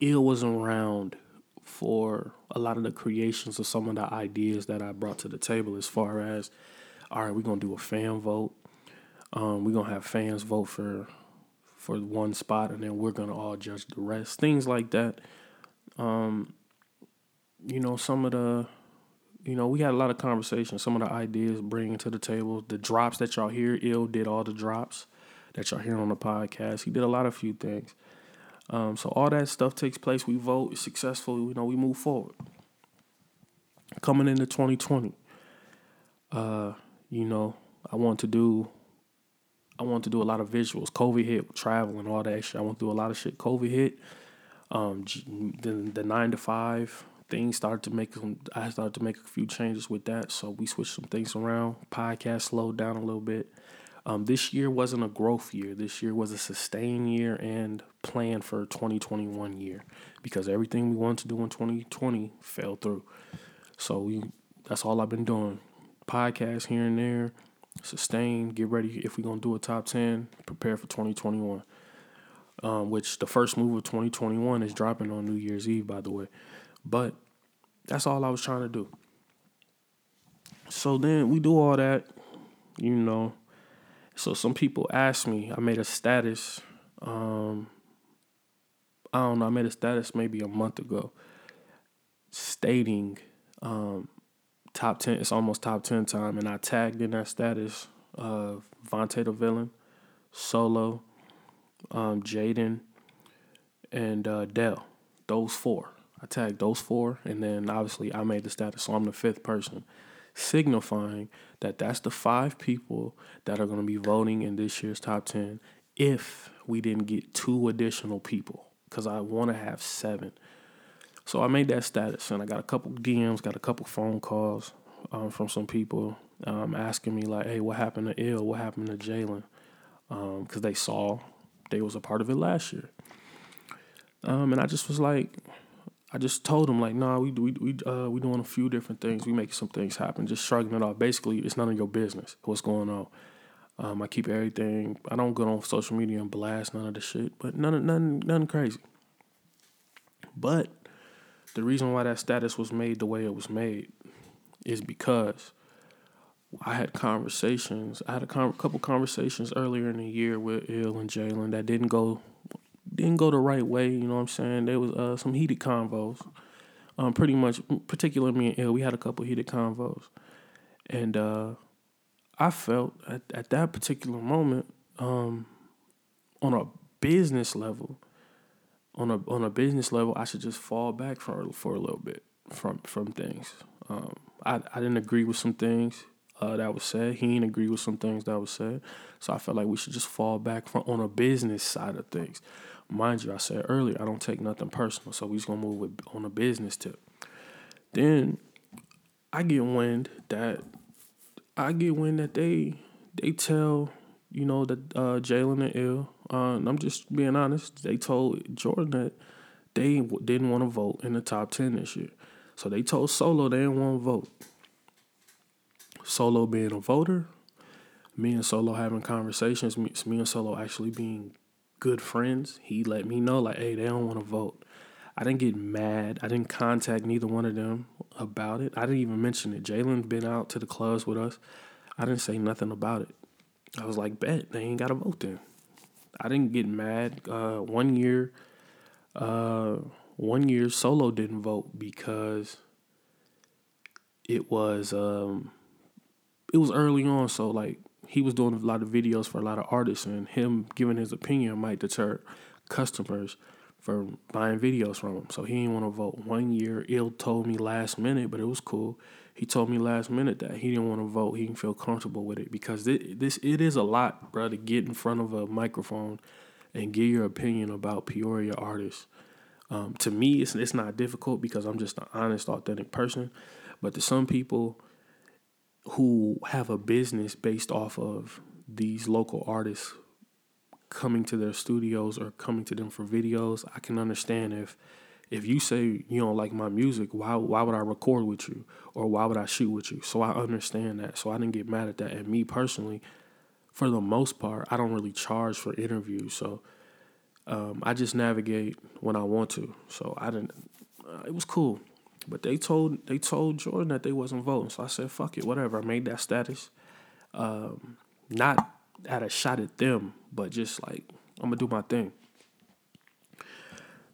Ill wasn't around for a lot of the creations of some of the ideas that I brought to the table. As far as, all right, we're gonna do a fan vote. Um, we're gonna have fans vote for for one spot, and then we're gonna all judge the rest. Things like that. Um, you know, some of the, you know, we had a lot of conversations. Some of the ideas bringing to the table, the drops that y'all hear. Ill did all the drops that y'all hear on the podcast. He did a lot of few things. Um, so all that stuff takes place. We vote it's successful. You know, we move forward. Coming into 2020, uh, you know, I want to do. I want to do a lot of visuals. COVID hit, travel and all that shit. I want to do a lot of shit. COVID hit. Um, the the nine to five things started to make some. I started to make a few changes with that. So we switched some things around. Podcast slowed down a little bit. Um, this year wasn't a growth year. This year was a sustain year and plan for 2021 year because everything we wanted to do in 2020 fell through. So we that's all I've been doing. Podcast here and there, sustain, get ready if we're gonna do a top 10, prepare for 2021. Um, which the first move of 2021 is dropping on New Year's Eve, by the way. But that's all I was trying to do. So then we do all that, you know. So some people ask me, I made a status, um, I don't know, I made a status maybe a month ago stating um, top 10, it's almost top 10 time. And I tagged in that status of Vontae the Villain, Solo, um, Jaden, and uh, Dell. Those four. I tagged those four. And then obviously I made the status. So I'm the fifth person signifying that that's the five people that are going to be voting in this year's top 10 if we didn't get two additional people because I want to have seven. So I made that status and I got a couple DMs, got a couple phone calls um, from some people um, asking me like, "Hey, what happened to Ill? What happened to Jalen?" Because um, they saw they was a part of it last year, um, and I just was like, I just told him like, nah, we we we uh we doing a few different things. We make some things happen. Just shrugging it off. Basically, it's none of your business what's going on. Um, I keep everything. I don't go on social media and blast none of the shit, but none of none crazy. But the reason why that status was made the way it was made is because I had conversations. I had a con- couple conversations earlier in the year with Ill and Jalen that didn't go didn't go the right way. You know what I'm saying? There was uh, some heated convos. Um, pretty much, particularly me and Ill, we had a couple heated convos, and uh, I felt at, at that particular moment, um, on a business level, on a on a business level, I should just fall back for for a little bit from from things. Um, I I didn't agree with some things uh, that was said. He didn't agree with some things that was said. So I felt like we should just fall back from on a business side of things. Mind you, I said earlier I don't take nothing personal, so we just gonna move with, on a business tip. Then I get wind that I get wind that they they tell you know that uh, Jalen and Ill. Uh, and I'm just being honest. They told Jordan that they didn't want to vote in the top ten this year, so they told Solo they didn't want to vote. Solo being a voter, me and Solo having conversations, me, me and Solo actually being good friends. He let me know like, hey, they don't want to vote. I didn't get mad. I didn't contact neither one of them about it. I didn't even mention it. Jalen's been out to the clubs with us. I didn't say nothing about it. I was like, bet they ain't got to vote then. I didn't get mad. Uh, one year, uh, one year Solo didn't vote because it was um, it was early on. So like he was doing a lot of videos for a lot of artists, and him giving his opinion might deter customers from buying videos from him. So he didn't want to vote. One year, Ill told me last minute, but it was cool. He told me last minute that he didn't want to vote. He didn't feel comfortable with it because this it is a lot, bro, to get in front of a microphone and give your opinion about Peoria artists. Um, to me, it's it's not difficult because I'm just an honest, authentic person. But to some people who have a business based off of these local artists coming to their studios or coming to them for videos, I can understand if if you say you don't like my music, why why would I record with you or why would I shoot with you? So I understand that. So I didn't get mad at that. And me personally, for the most part, I don't really charge for interviews. So um, I just navigate when I want to. So I didn't. Uh, it was cool, but they told they told Jordan that they wasn't voting. So I said, "Fuck it, whatever." I made that status. Um, not at a shot at them, but just like I'm gonna do my thing.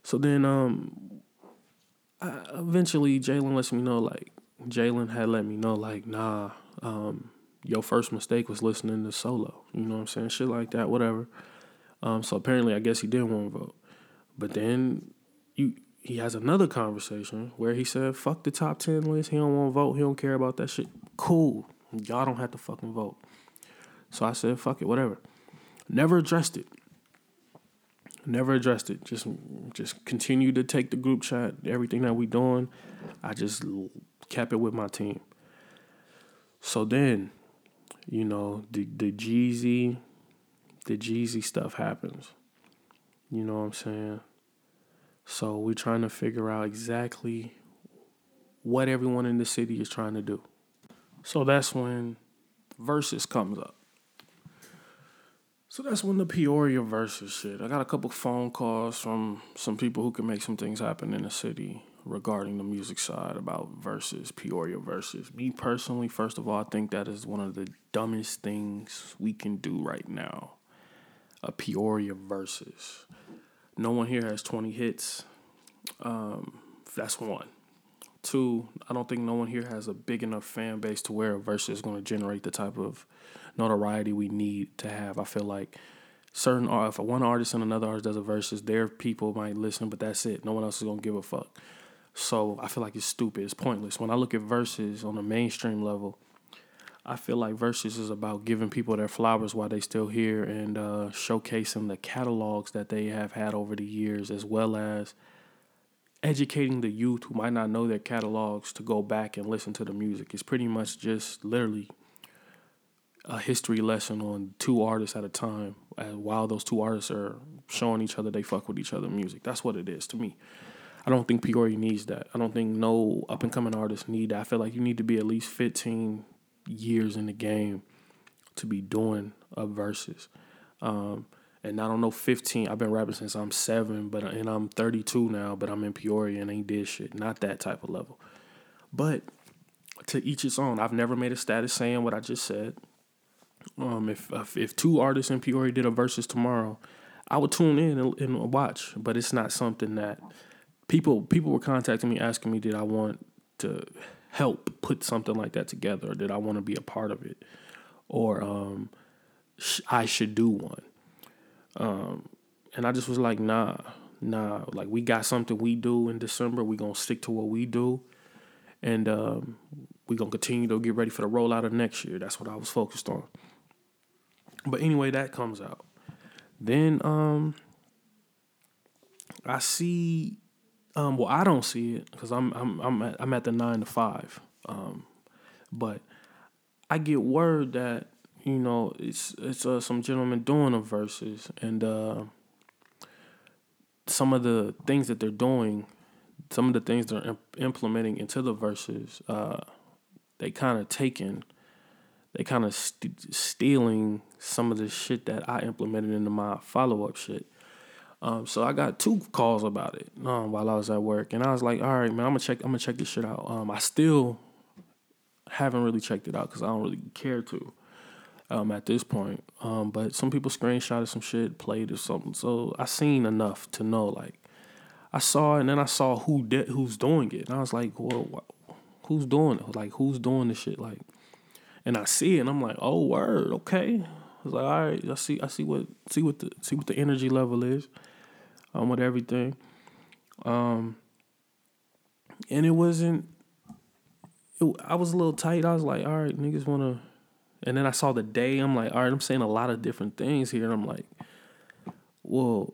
So then, um, I, eventually Jalen lets me know like Jalen had let me know like, nah, um, your first mistake was listening to solo. You know what I'm saying? Shit like that, whatever. Um, so apparently, I guess he didn't want to vote. But then you he has another conversation where he said, "Fuck the top ten list. He don't want to vote. He don't care about that shit. Cool. Y'all don't have to fucking vote." So I said, "Fuck it, whatever." Never addressed it. Never addressed it. Just just continued to take the group chat, everything that we doing. I just kept it with my team. So then, you know, the the Jeezy, the Jeezy stuff happens. You know what I'm saying? So we're trying to figure out exactly what everyone in the city is trying to do. So that's when Verzuz comes up. So that's when the Peoria Verzuz shit. I got a couple phone calls from some people who can make some things happen in the city regarding the music side about Verzuz Peoria Verzuz. Me personally, first of all, I think that is one of the dumbest things we can do right now. A Peoria Verzuz. No one here has 20 hits. Um, that's one. Two, I don't think no one here has a big enough fan base to where a Verzuz is going to generate the type of notoriety we need to have. I feel like certain if one artist and another artist does a Verzuz, their people might listen, but that's it. No one else is gonna give a fuck. So I feel like it's stupid. It's pointless. When I look at Verzuz on a mainstream level, I feel like Verzuz is about giving people their flowers while they still here and uh, showcasing the catalogs that they have had over the years, as well as educating the youth who might not know their catalogs to go back and listen to the music. It's pretty much just literally a history lesson on two artists at a time and while those two artists are showing each other they fuck with each other music. That's what it is to me. I don't think peoria needs that. I don't think no up and coming artists need that. I feel like you need to be at least 15 years in the game to be doing a Verzuz. Um, and i don't know 15 i've been rapping since i'm seven but and i'm 32 now but i'm in peoria and ain't did shit. Not that type of level. But to each its own. I've never made a status saying what i just said. Um, if, if if two artists in Peoria did a Verzuz tomorrow, I would tune in and, and watch. But it's not something that people people were contacting me asking me did I want to help put something like that together, did I want to be a part of it, or um, sh- I should do one. Um, and I just was like, nah, nah. Like we got something we do in December. We gonna stick to what we do, and um, we gonna continue to get ready for the rollout of next year. That's what I was focused on. But anyway, that comes out. Then um I see um well I don't see it because I'm I'm I'm at, I'm at the nine to five. Um But I get word that you know it's it's uh, some gentlemen doing the Verzuz and uh, some of the things that they're doing, some of the things they're imp- implementing into the Verzuz, uh, they kind of taking, they kind of st- stealing some of the shit that I implemented into my follow up shit. Um, so I got two calls about it um, while I was at work, and I was like, "All right, man, I'm gonna check. I'm gonna check this shit out." Um, I still haven't really checked it out because I don't really care to um, at this point. Um, but some people screenshotted some shit, played or something. So I seen enough to know. Like I saw, and then I saw who did, who's doing it, and I was like, "Well, who's doing it? Like who's doing this shit?" Like, and I see it, and I'm like, "Oh, word, okay." I was like, "All right, I see, I see what, see what the, see what the energy level is." Um, with everything. Um, and it wasn't. It, I was a little tight. I was like, all right, niggas want to. And then I saw the day. I'm like, all right, I'm saying a lot of different things here. And I'm like, well,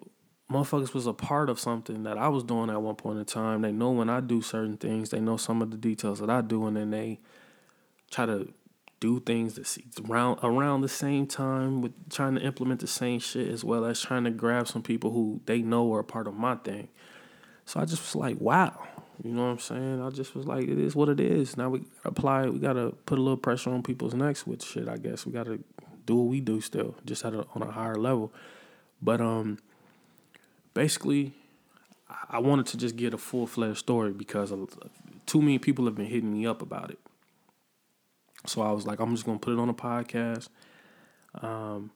motherfuckers was a part of something that I was doing at one point in time. They know when I do certain things. They know some of the details that I do, and then they try to do things that around around the same time with trying to implement the same shit as well as trying to grab some people who they know are a part of my thing. So I just was like, wow, you know what I'm saying? I just was like, it is what it is. Now we apply. We gotta put a little pressure on people's necks with shit. I guess we gotta do what we do still, just at a, on a higher level. But um, basically, I wanted to just get a full fledged story because too many people have been hitting me up about it. So I was like, I'm just gonna put it on a podcast. Um,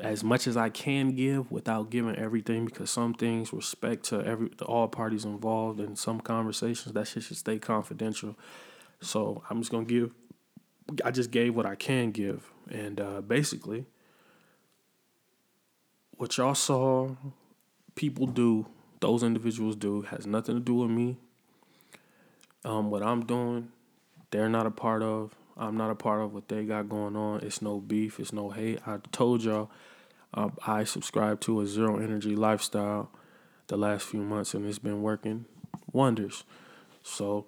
as much as I can give without giving everything, because some things respect to every to all parties involved in some conversations that shit should stay confidential. So I'm just gonna give. I just gave what I can give, and uh, basically, what y'all saw people do, those individuals do, has nothing to do with me. Um, what I'm doing, they're not a part of. I'm not a part of what they got going on. It's no beef. It's no hate. I told y'all um, I subscribe to a zero energy lifestyle the last few months, and it's been working wonders. So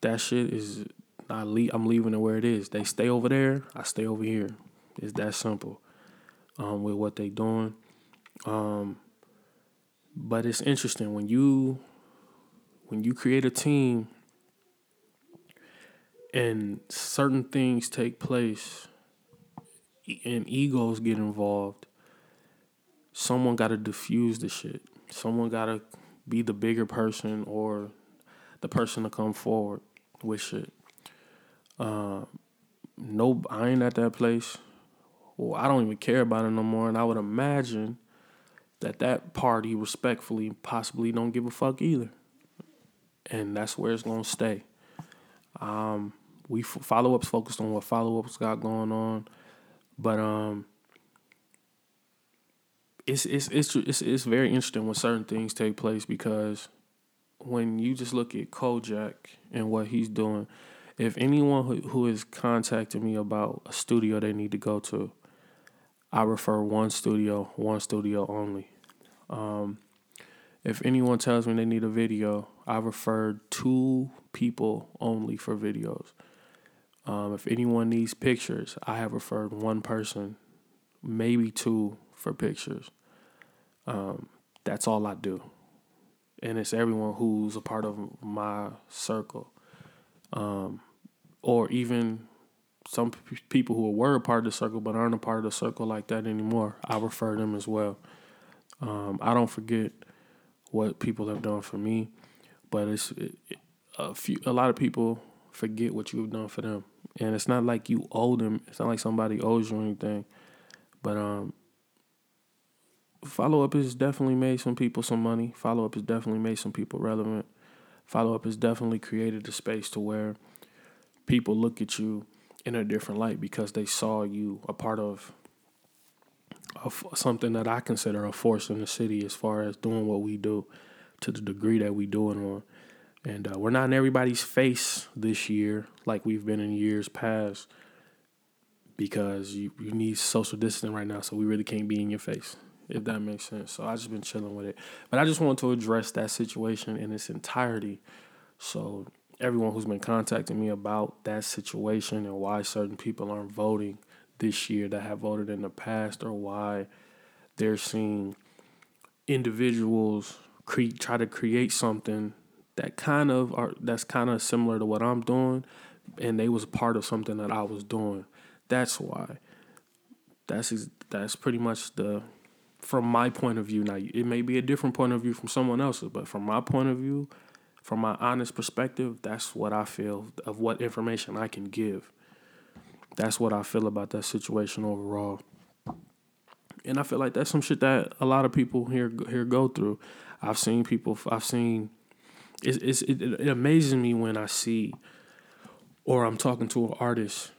that shit is I leave, I'm leaving it where it is. They stay over there. I stay over here. It's that simple um, with what they doing. Um, but it's interesting when you when you create a team and certain things take place and egos get involved, someone got to diffuse the shit. Someone got to be the bigger person or the person to come forward with shit. Uh, no, I ain't at that place. Well, I don't even care about it no more. And I would imagine that that party respectfully possibly don't give a fuck either. And that's where it's gonna stay. Um, we follow ups focused on what follow ups got going on, but um, it's it's it's it's it's very interesting when certain things take place because when you just look at Kojak and what he's doing, if anyone who, who is contacting me about a studio they need to go to, I refer one studio, one studio only. Um, if anyone tells me they need a video, I refer two people only for videos. Um, if anyone needs pictures, I have referred one person, maybe two for pictures. Um, that's all I do. And it's everyone who's a part of my circle. Um, or even some p- people who were a part of the circle but aren't a part of the circle like that anymore. I refer them as well. Um, I don't forget what people have done for me, but it's it, a few. A lot of people forget what you've done for them and it's not like you owe them. It's not like somebody owes you anything, but um, follow up has definitely made some people some money. Follow up has definitely made some people relevant. Follow up has definitely created a space to where people look at you in a different light because they saw you a part of, something that I consider a force in the city as far as doing what we do to the degree that we do it on. And uh, we're not in everybody's face this year like we've been in years past because you, you need social distancing right now, so we really can't be in your face, if that makes sense. So I've just been chilling with it. But I just wanted to address that situation in its entirety. So everyone who's been contacting me about that situation and why certain people aren't voting this year that have voted in the past or why they're seeing individuals cre- try to create something that kind of are that's kind of similar to what I'm doing and they was part of something that I was doing. That's why. That's that's pretty much the from my point of view. Now it may be a different point of view from someone else's, but from my point of view, from my honest perspective, that's what I feel of what information I can give. That's what I feel about that situation overall. And I feel like that's some shit that a lot of people here here go through. I've seen people. I've seen. It's, it's it, it amazes me when I see, or I'm talking to an artist,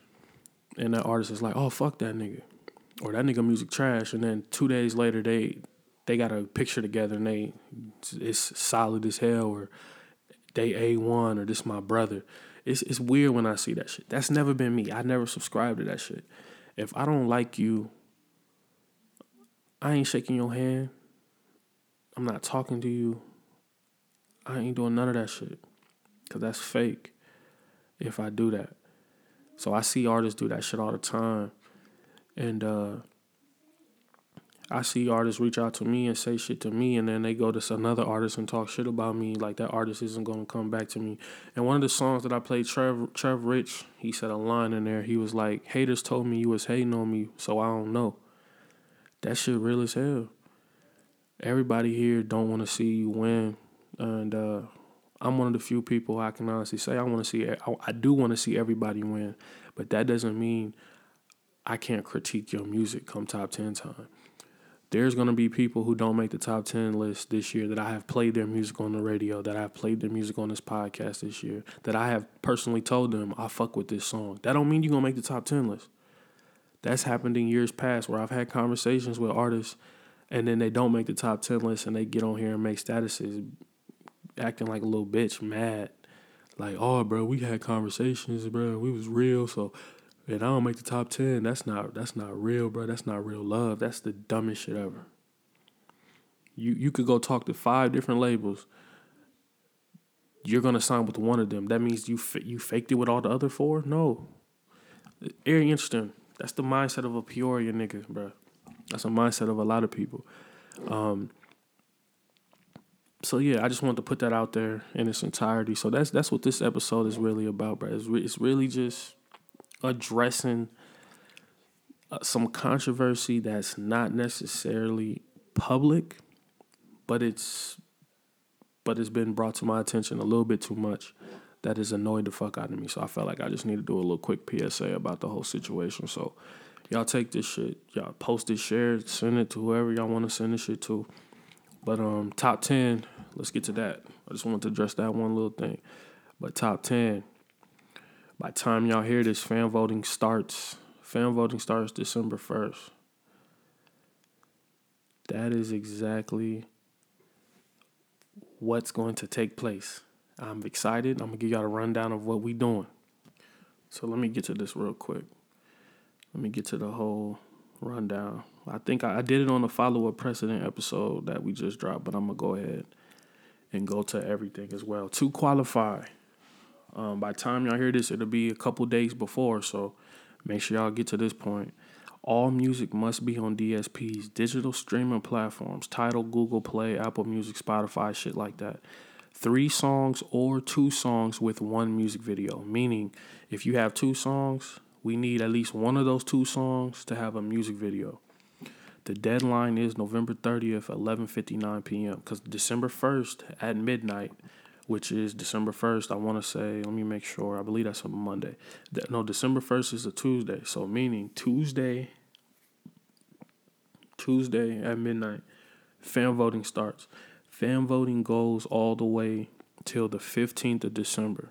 and that artist is like, "Oh fuck that nigga," or "That nigga music trash," and then two days later they they got a picture together and they it's solid as hell, or they a one, or this my brother. It's it's weird when I see that shit. That's never been me. I never subscribed to that shit. If I don't like you, I ain't shaking your hand. I'm not talking to you. I ain't doing none of that shit. Cause that's fake. If I do that. So I see artists do that shit all the time. And uh I see artists reach out to me and say shit to me, and then they go to another artist and talk shit about me. Like that artist isn't gonna come back to me. And one of the songs that I played, Trev, Trev Rich, he said a line in there. He was like, "Haters told me you was hating on me, so I don't know." That shit real as hell. Everybody here don't want to see you win, and uh, I'm one of the few people I can honestly say I want to see. I, I do want to see everybody win, but that doesn't mean I can't critique your music come top ten time there's gonna be people who don't make the top ten list this year that I have played their music on the radio, that I've played their music on this podcast this year, that I have personally told them I fuck with this song. That don't mean you're gonna make the top ten list. That's happened in years past where I've had conversations with artists and then they don't make the top ten list and they get on here and make statuses acting like a little bitch, mad. Like, oh bro, we had conversations, bro. We was real, so and I don't make the top ten, that's not that's not real, bro. That's not real love. That's the dumbest shit ever. You you could go talk to five different labels. You're gonna sign with one of them. That means you you faked it with all the other four. No, very interesting. That's the mindset of a Peoria nigga, bro. That's a mindset of a lot of people. Um, so yeah, I just wanted to put that out there in its entirety. So that's that's what this episode is really about, bro. It's, re- it's really just addressing uh, some controversy that's not necessarily public, but it's but it's been brought to my attention a little bit too much. That has annoyed the fuck out of me. So I felt like I just need to do a little quick PSA about the whole situation. So y'all take this shit, y'all post it, share it, send it to whoever y'all want to send this shit to. But um, top ten, let's get to that. I just wanted to address that one little thing. But top ten, by the time y'all hear this, fan voting starts. Fan voting starts December 1st. That is exactly what's going to take place. I'm excited. I'm gonna give y'all a rundown of what we doing. So let me get to this real quick. Let me get to the whole rundown. I think I, I did it on the follow up precedent episode that we just dropped, but I'm gonna go ahead and go to everything as well. To qualify, um, by time y'all hear this, it'll be a couple days before, so make sure y'all get to this point. All music must be on DSPs, digital streaming platforms, Tidal, Google Play, Apple Music, Spotify, shit like that. Three songs or two songs with one music video. Meaning, if you have two songs, we need at least one of those two songs to have a music video. The deadline is November 30th, 11:59 p.m. Because December 1st at midnight which is December 1st. I want to say, let me make sure. I believe that's a Monday. No, December 1st is a Tuesday. So, meaning Tuesday, Tuesday at midnight, fan voting starts. Fan voting goes all the way till the 15th of December.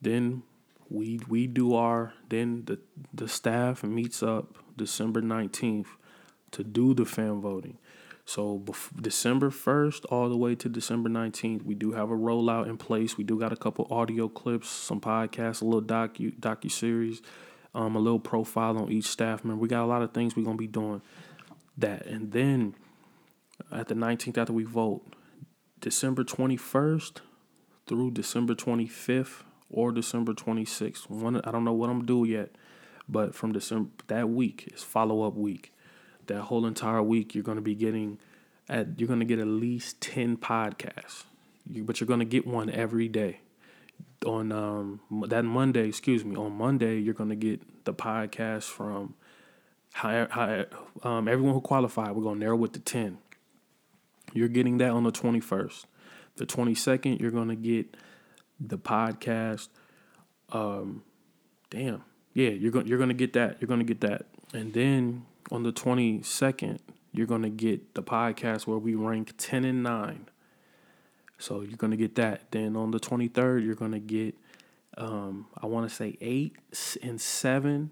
Then we we do our then the the staff meets up December 19th to do the fan voting. So bef- December 1st all the way to December 19th, we do have a rollout in place. We do got a couple audio clips, some podcasts, a little docu docu series, um, a little profile on each staff member. We got a lot of things we're gonna be doing. That and then at the 19th after we vote, December 21st through December 25th or December 26th. One, I don't know what I'm gonna do yet, but from December that week is follow up week. That whole entire week, you're gonna be getting at you're gonna get at least 10 podcasts. You, but you're gonna get one every day. On um that Monday, excuse me, on Monday you're gonna get the podcast from how, how um, everyone who qualified. We're gonna narrow it to 10. You're getting that on the 21st. The 22nd, you're gonna get the podcast. Um, damn, yeah, you're gonna you're gonna get that. You're gonna get that, and then on the 22nd, you're gonna get the podcast where we rank 10 and nine. So you're gonna get that. Then on the 23rd, you're gonna get um, I want to say eight and seven,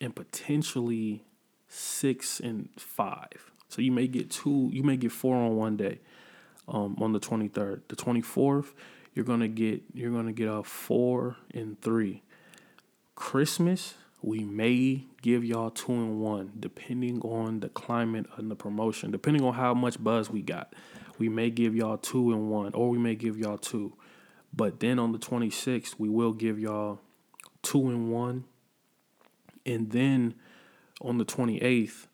and potentially six and five. So you may get two, you may get four on one day, um, on the 23rd. The 24th, you're gonna get you're gonna get a four and three. Christmas, we may give y'all two and one, depending on the climate and the promotion, depending on how much buzz we got. We may give y'all two and one, or we may give y'all two. But then on the 26th, we will give y'all two and one. And then on the 28th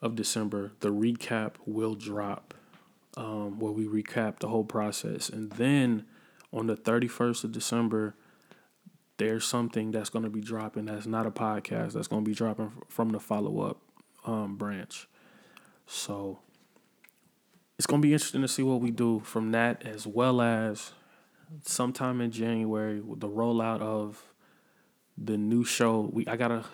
of December, the recap will drop, um, where we recap the whole process. And then on the 31st of December, there's something that's going to be dropping that's not a podcast that's going to be dropping from the follow up um, branch. So it's going to be interesting to see what we do from that, as well as sometime in January with the rollout of the new show. We I gotta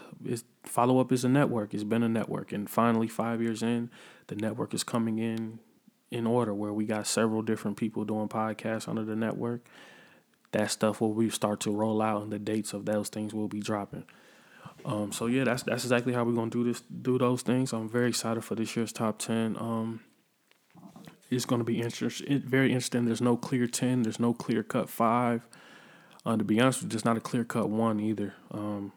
follow up is a network. It's been a network, and finally five years in, the network is coming in in order where we got several different people doing podcasts under the network. That stuff will we start to roll out, and the dates of those things will be dropping. Um, so yeah, that's that's exactly how we're gonna do this, do those things. I'm very excited for this year's top ten. Um, it's gonna be interesting, very interesting. There's no clear ten. There's no clear cut five. Uh, to be honest, there's not a clear cut one either. Um,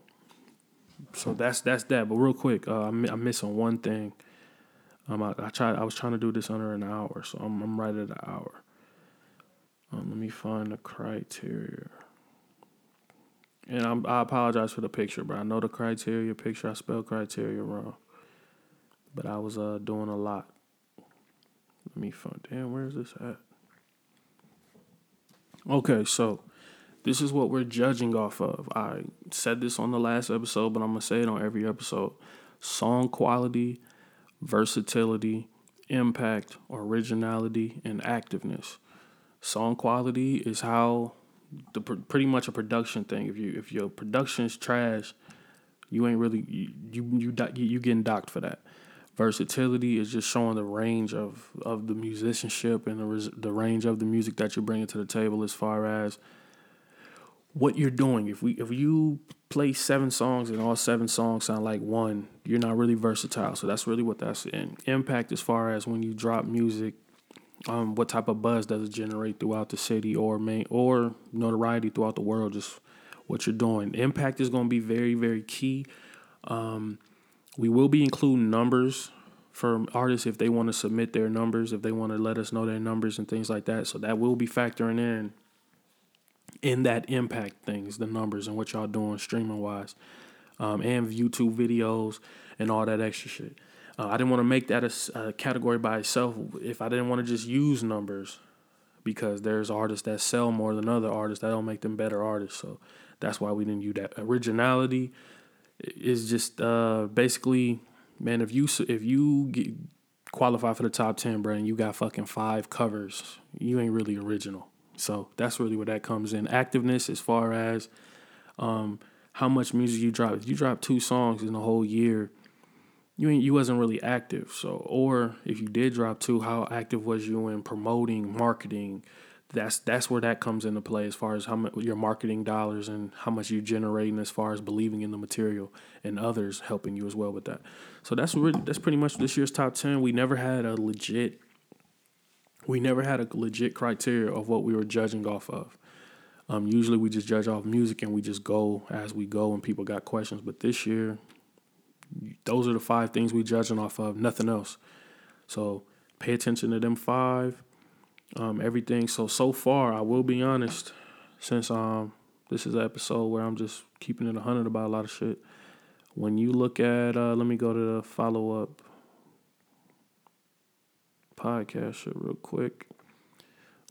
so that's that's that. But real quick, uh, I'm, I'm missing one thing. Um, I, I tried. I was trying to do this under an hour, so I'm I'm right at an hour. Um, let me find the criteria. And I'm, I apologize for the picture, but I know the criteria picture. I spelled criteria wrong, but I was uh doing a lot. Let me find. Damn, where is this at? Okay, so this is what we're judging off of. I said this on the last episode, but I'm gonna say it on every episode. Song quality, versatility, impact, originality, and activeness. Song quality is how the pretty much a production thing. If you if your production's trash, you ain't really you you you, you getting docked for that. Versatility is just showing the range of of the musicianship and the the range of the music that you're bringing to the table as far as what you're doing. If we if you play seven songs and all seven songs sound like one, you're not really versatile. So that's really what that's in impact as far as when you drop music. Um, what type of buzz does it generate throughout the city or main or notoriety throughout the world? Just what you're doing. Impact is going to be very very key. Um, we will be including numbers for artists if they want to submit their numbers, if they want to let us know their numbers and things like that. So that will be factoring in in that impact things, the numbers and what y'all doing streaming wise, um, and YouTube videos and all that extra shit. Uh, I didn't want to make that a, a, category by itself if I didn't want to just use numbers because there's artists that sell more than other artists that don't make them better artists. So that's why we didn't use that. Originality is just uh, basically, man, if you if you get, qualify for the top ten, bro, and you got fucking five covers, you ain't really original. So that's really where that comes in. Activeness as far as um, how much music you drop. If you drop two songs in a whole year, you you wasn't really active. So or if you did drop two, how active was you in promoting, marketing? That's that's where that comes into play as far as how much your marketing dollars and how much you're generating as far as believing in the material and others helping you as well with that. So that's really that's pretty much this year's top ten. We never had a legit we never had a legit criteria of what we were judging off of. Um, usually we just judge off music and we just go as we go and people got questions. But this year, those are the five things we judging off of, nothing else. So pay attention to them five um, everything. So so far, I will be honest, since um this is an episode where I'm just keeping it hundred about a lot of shit. When you look at, uh, let me go to the follow up podcast shit real quick.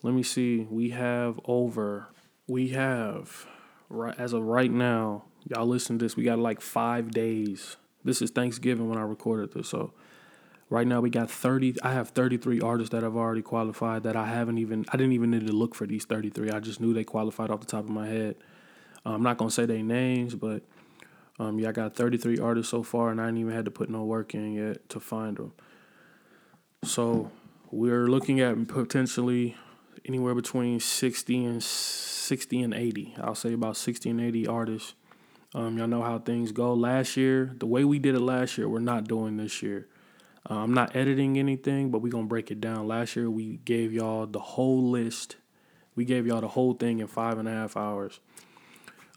Let me see. We have over. We have right as of right now. Y'all listen to this. We got like five days. This is Thanksgiving when I recorded this. So right now we got thirty. I have thirty three artists that have already qualified. That I haven't even. I didn't even need to look for these thirty three. I just knew they qualified off the top of my head. I'm not gonna say their names, but um, yeah, I got 33 artists so far, and I didn't even had to put no work in yet to find them. So we're looking at potentially anywhere between 60 and 60 and 80. I'll say about 60 and 80 artists. Um, y'all know how things go. Last year, the way we did it last year, we're not doing this year. Uh, I'm not editing anything, but we're gonna break it down. Last year, we gave y'all the whole list. We gave y'all the whole thing in five and a half hours.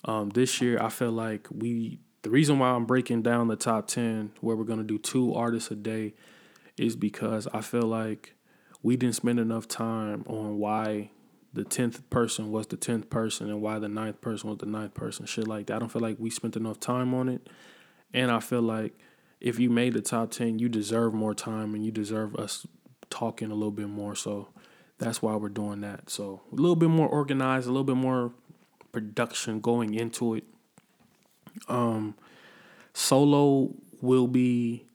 Um, this year, I feel like we. The reason why I'm breaking down the top ten, where we're gonna do two artists a day, is because I feel like we didn't spend enough time on why the tenth person was the tenth person and why the ninth person was the ninth person. Shit like that. I don't feel like we spent enough time on it, and I feel like if you made the top ten, you deserve more time and you deserve us talking a little bit more. So that's why we're doing that. So a little bit more organized, a little bit more production going into it. Um, Solo will be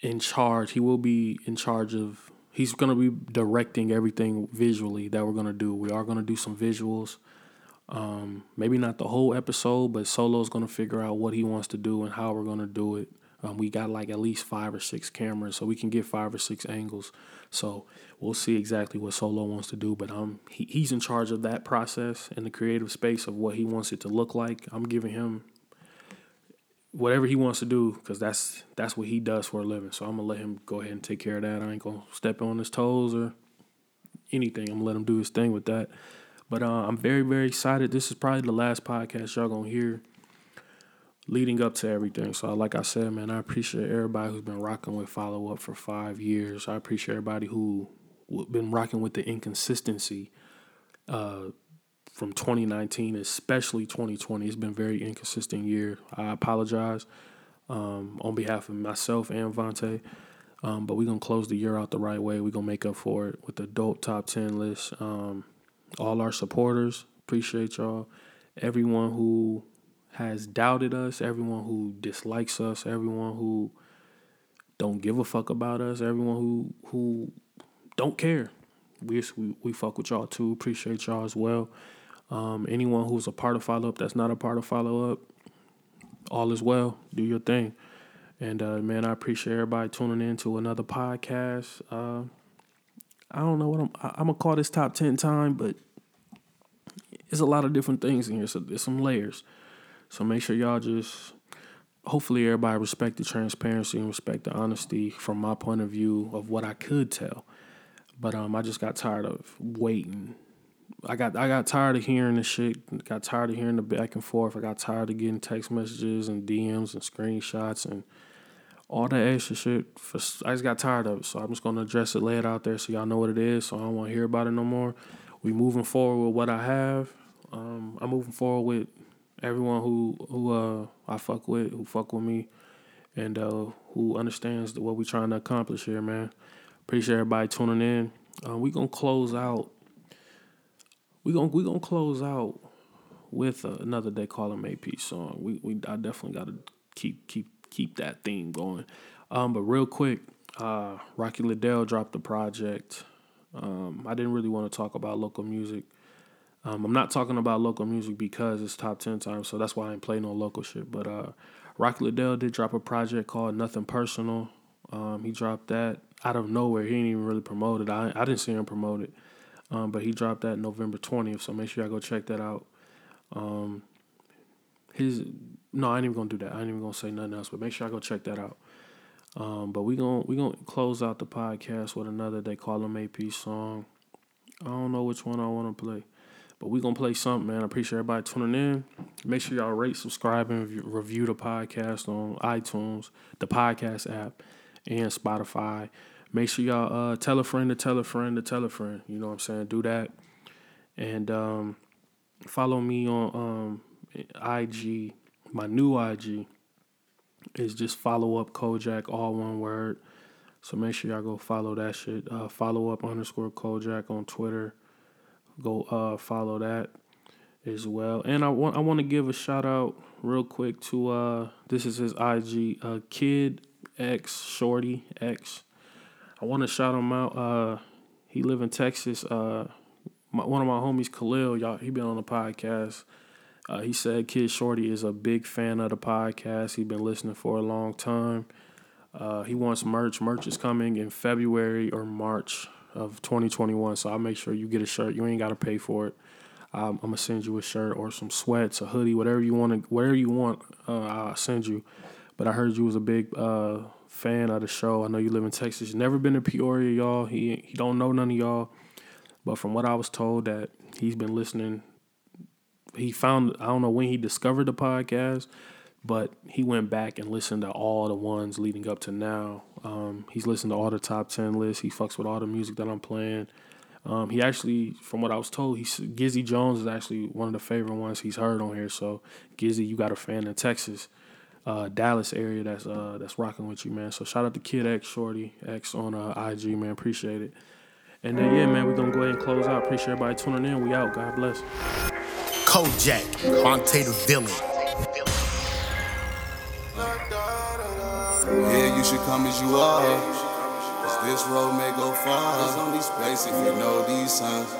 in charge. He will be in charge of. He's going to be directing everything visually that we're going to do. We are going to do some visuals. Um, maybe not the whole episode, but Solo's going to figure out what he wants to do and how we're going to do it. Um, we got like at least five or six cameras, so we can get five or six angles. So we'll see exactly what Solo wants to do. But um, he, he's in charge of that process and the creative space of what he wants it to look like. I'm giving him whatever he wants to do because that's that's what he does for a living. So I'm gonna let him go ahead and take care of that. I ain't gonna step on his toes or anything. I'm gonna let him do his thing with that. But uh, I'm very very excited. This is probably the last podcast y'all gonna hear leading up to everything. So like I said, man, I appreciate everybody who's been rocking with follow up for five years. I appreciate everybody who been rocking with the inconsistency. Uh, from 2019, especially 2020. It's been very inconsistent year. I apologize um, on behalf of myself and Vontae. Um, but we're going to close the year out the right way. We're going to make up for it with the dope top 10 list. Um, all our supporters, appreciate y'all. Everyone who has doubted us, everyone who dislikes us, everyone who don't give a fuck about us, everyone who who don't care. We we, we fuck with y'all too. Appreciate y'all as well. Um, anyone who's a part of follow up that's not a part of follow up, all is well. Do your thing. And uh, man, I appreciate everybody tuning in to another podcast. Uh, I don't know what I'm. I, I'm gonna call this top ten time, but it's a lot of different things in here. So there's some layers. So make sure y'all just. Hopefully, everybody respect the transparency and respect the honesty from my point of view of what I could tell. But um, I just got tired of waiting I got I got tired of hearing the shit. Got tired of hearing the back and forth. I got tired of getting text messages and DMs and screenshots and all that extra shit. For, I just got tired of it. So I'm just gonna address it, lay it out there, so y'all know what it is. So I don't want to hear about it no more. We moving forward with what I have. Um, I'm moving forward with everyone who who uh I fuck with, who fuck with me, and uh, who understands what we're trying to accomplish here, man. Appreciate everybody tuning in. Uh, we gonna close out we gonna we gonna close out with uh, another they call him AP song. We we I definitely got to keep keep keep that theme going. Um, but real quick, uh, Rocky Liddell dropped the project. Um, I didn't really want to talk about local music. Um, I'm not talking about local music because it's top ten times, so that's why I ain't playing no local shit. But uh, Rocky Liddell did drop a project called Nothing Personal. Um, he dropped that out of nowhere. He didn't even really promote it. I I didn't see him promote it. Um, but he dropped that November 20th, so make sure y'all go check that out. Um, his no, I ain't even gonna do that. I ain't even gonna say nothing else, but make sure I go check that out. Um, but we gonna we gonna close out the podcast with another they call him AP song. I don't know which one I want to play, but we gonna play something, man. I appreciate everybody tuning in. Make sure y'all rate, subscribe, and review the podcast on iTunes, the podcast app, and Spotify. Make sure y'all uh, tell a friend to tell a friend to tell a friend. You know what I'm saying? Do that. And um, follow me on um, IG. My new IG is just follow up Kojak, all one word. So make sure y'all go follow that shit. Uh, follow up underscore Kojak on Twitter. Go uh, follow that as well. And I want I want to give a shout out real quick to uh, this is his IG, uh, Kid X Shorty X. I want to shout him out. Uh, he live in Texas. Uh, my, one of my homies, Khalil, y'all, he been on the podcast. Uh, he said Kid Shorty is a big fan of the podcast. He been listening for a long time. Uh, he wants merch. Merch is coming in February or March of 2021. So I'll make sure you get a shirt. You ain't got to pay for it. Um, I'm gonna send you a shirt or some sweats, a hoodie, whatever you want. Whatever you want, uh, I'll send you. But I heard you was a big uh, fan of the show. I know you live in Texas. you Never been to Peoria, y'all. He he don't know none of y'all. But from what I was told, that he's been listening. He found I don't know when he discovered the podcast, but he went back and listened to all the ones leading up to now. Um, he's listened to all the top ten lists. He fucks with all the music that I'm playing. Um, he actually, from what I was told, he's Gizzy Jones is actually one of the favorite ones he's heard on here. So Gizzy, you got a fan in Texas, uh, Dallas area that's uh, that's rocking with you, man. So shout out to Kid X Shorty X on uh, IG, man. Appreciate it. And then yeah, man, we're gonna go ahead and close out. Appreciate everybody tuning in. We out. God bless. Kojak, Monte the villain. Yeah, you should come as you are. Cause this road may go far. There's only space if you know these signs.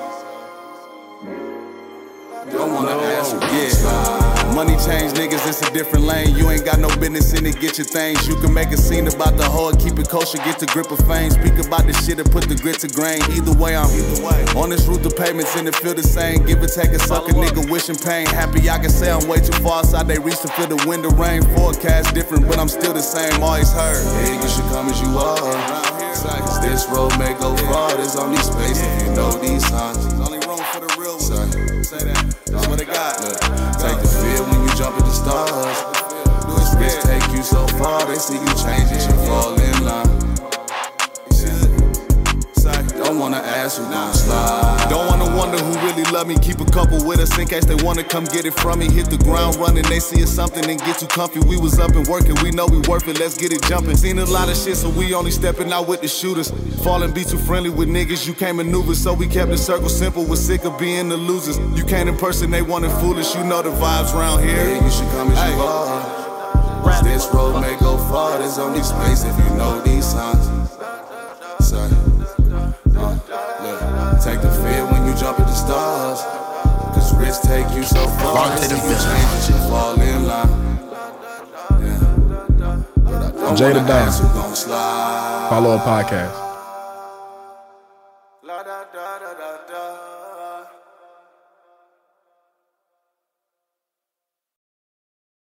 Don't wanna ask you, yeah. Money change niggas, it's a different lane. You ain't got no business in it, get your things. You can make a scene about the hoe, keep it kosher, get the grip of fame. Speak about the shit and put the grit to grain. Either way, I'm either way. On this route, the payments in it feel the same. Give or take a sucker nigga wishing pain. Happy I can say I'm way too far outside. They reach to feel the wind, the rain. Forecast different, but I'm still the same. Always heard. Yeah, you should come as you are. Cause this road may go far. There's only space if you know these signs. There's only room for the real ones. Say that. That's what I got. Look, take stars. This risk take you so far. They see you change it, you fall in line. Don't wanna ask who gon' slide. Don't wanna wonder who really love me. Keep a couple with us in case they wanna come get it from me. Hit the ground running, they see it's something and get too comfy. We was up and working, we know we worth it. Let's get it jumping. Seen a lot of shit, so we only stepping out with the shooters. Falling be too friendly with niggas, you can't maneuver. So we kept the circle simple. We're sick of being the losers. You can't impersonate one and foolish. You know the vibes around here. Yeah, you should come as you are. This road may go far. There's only space if you know these signs. Take you so far. Monte They the see villain. change you fall in line. Yeah. But I don't Jada wanna Don. ask slide. Follow up podcast.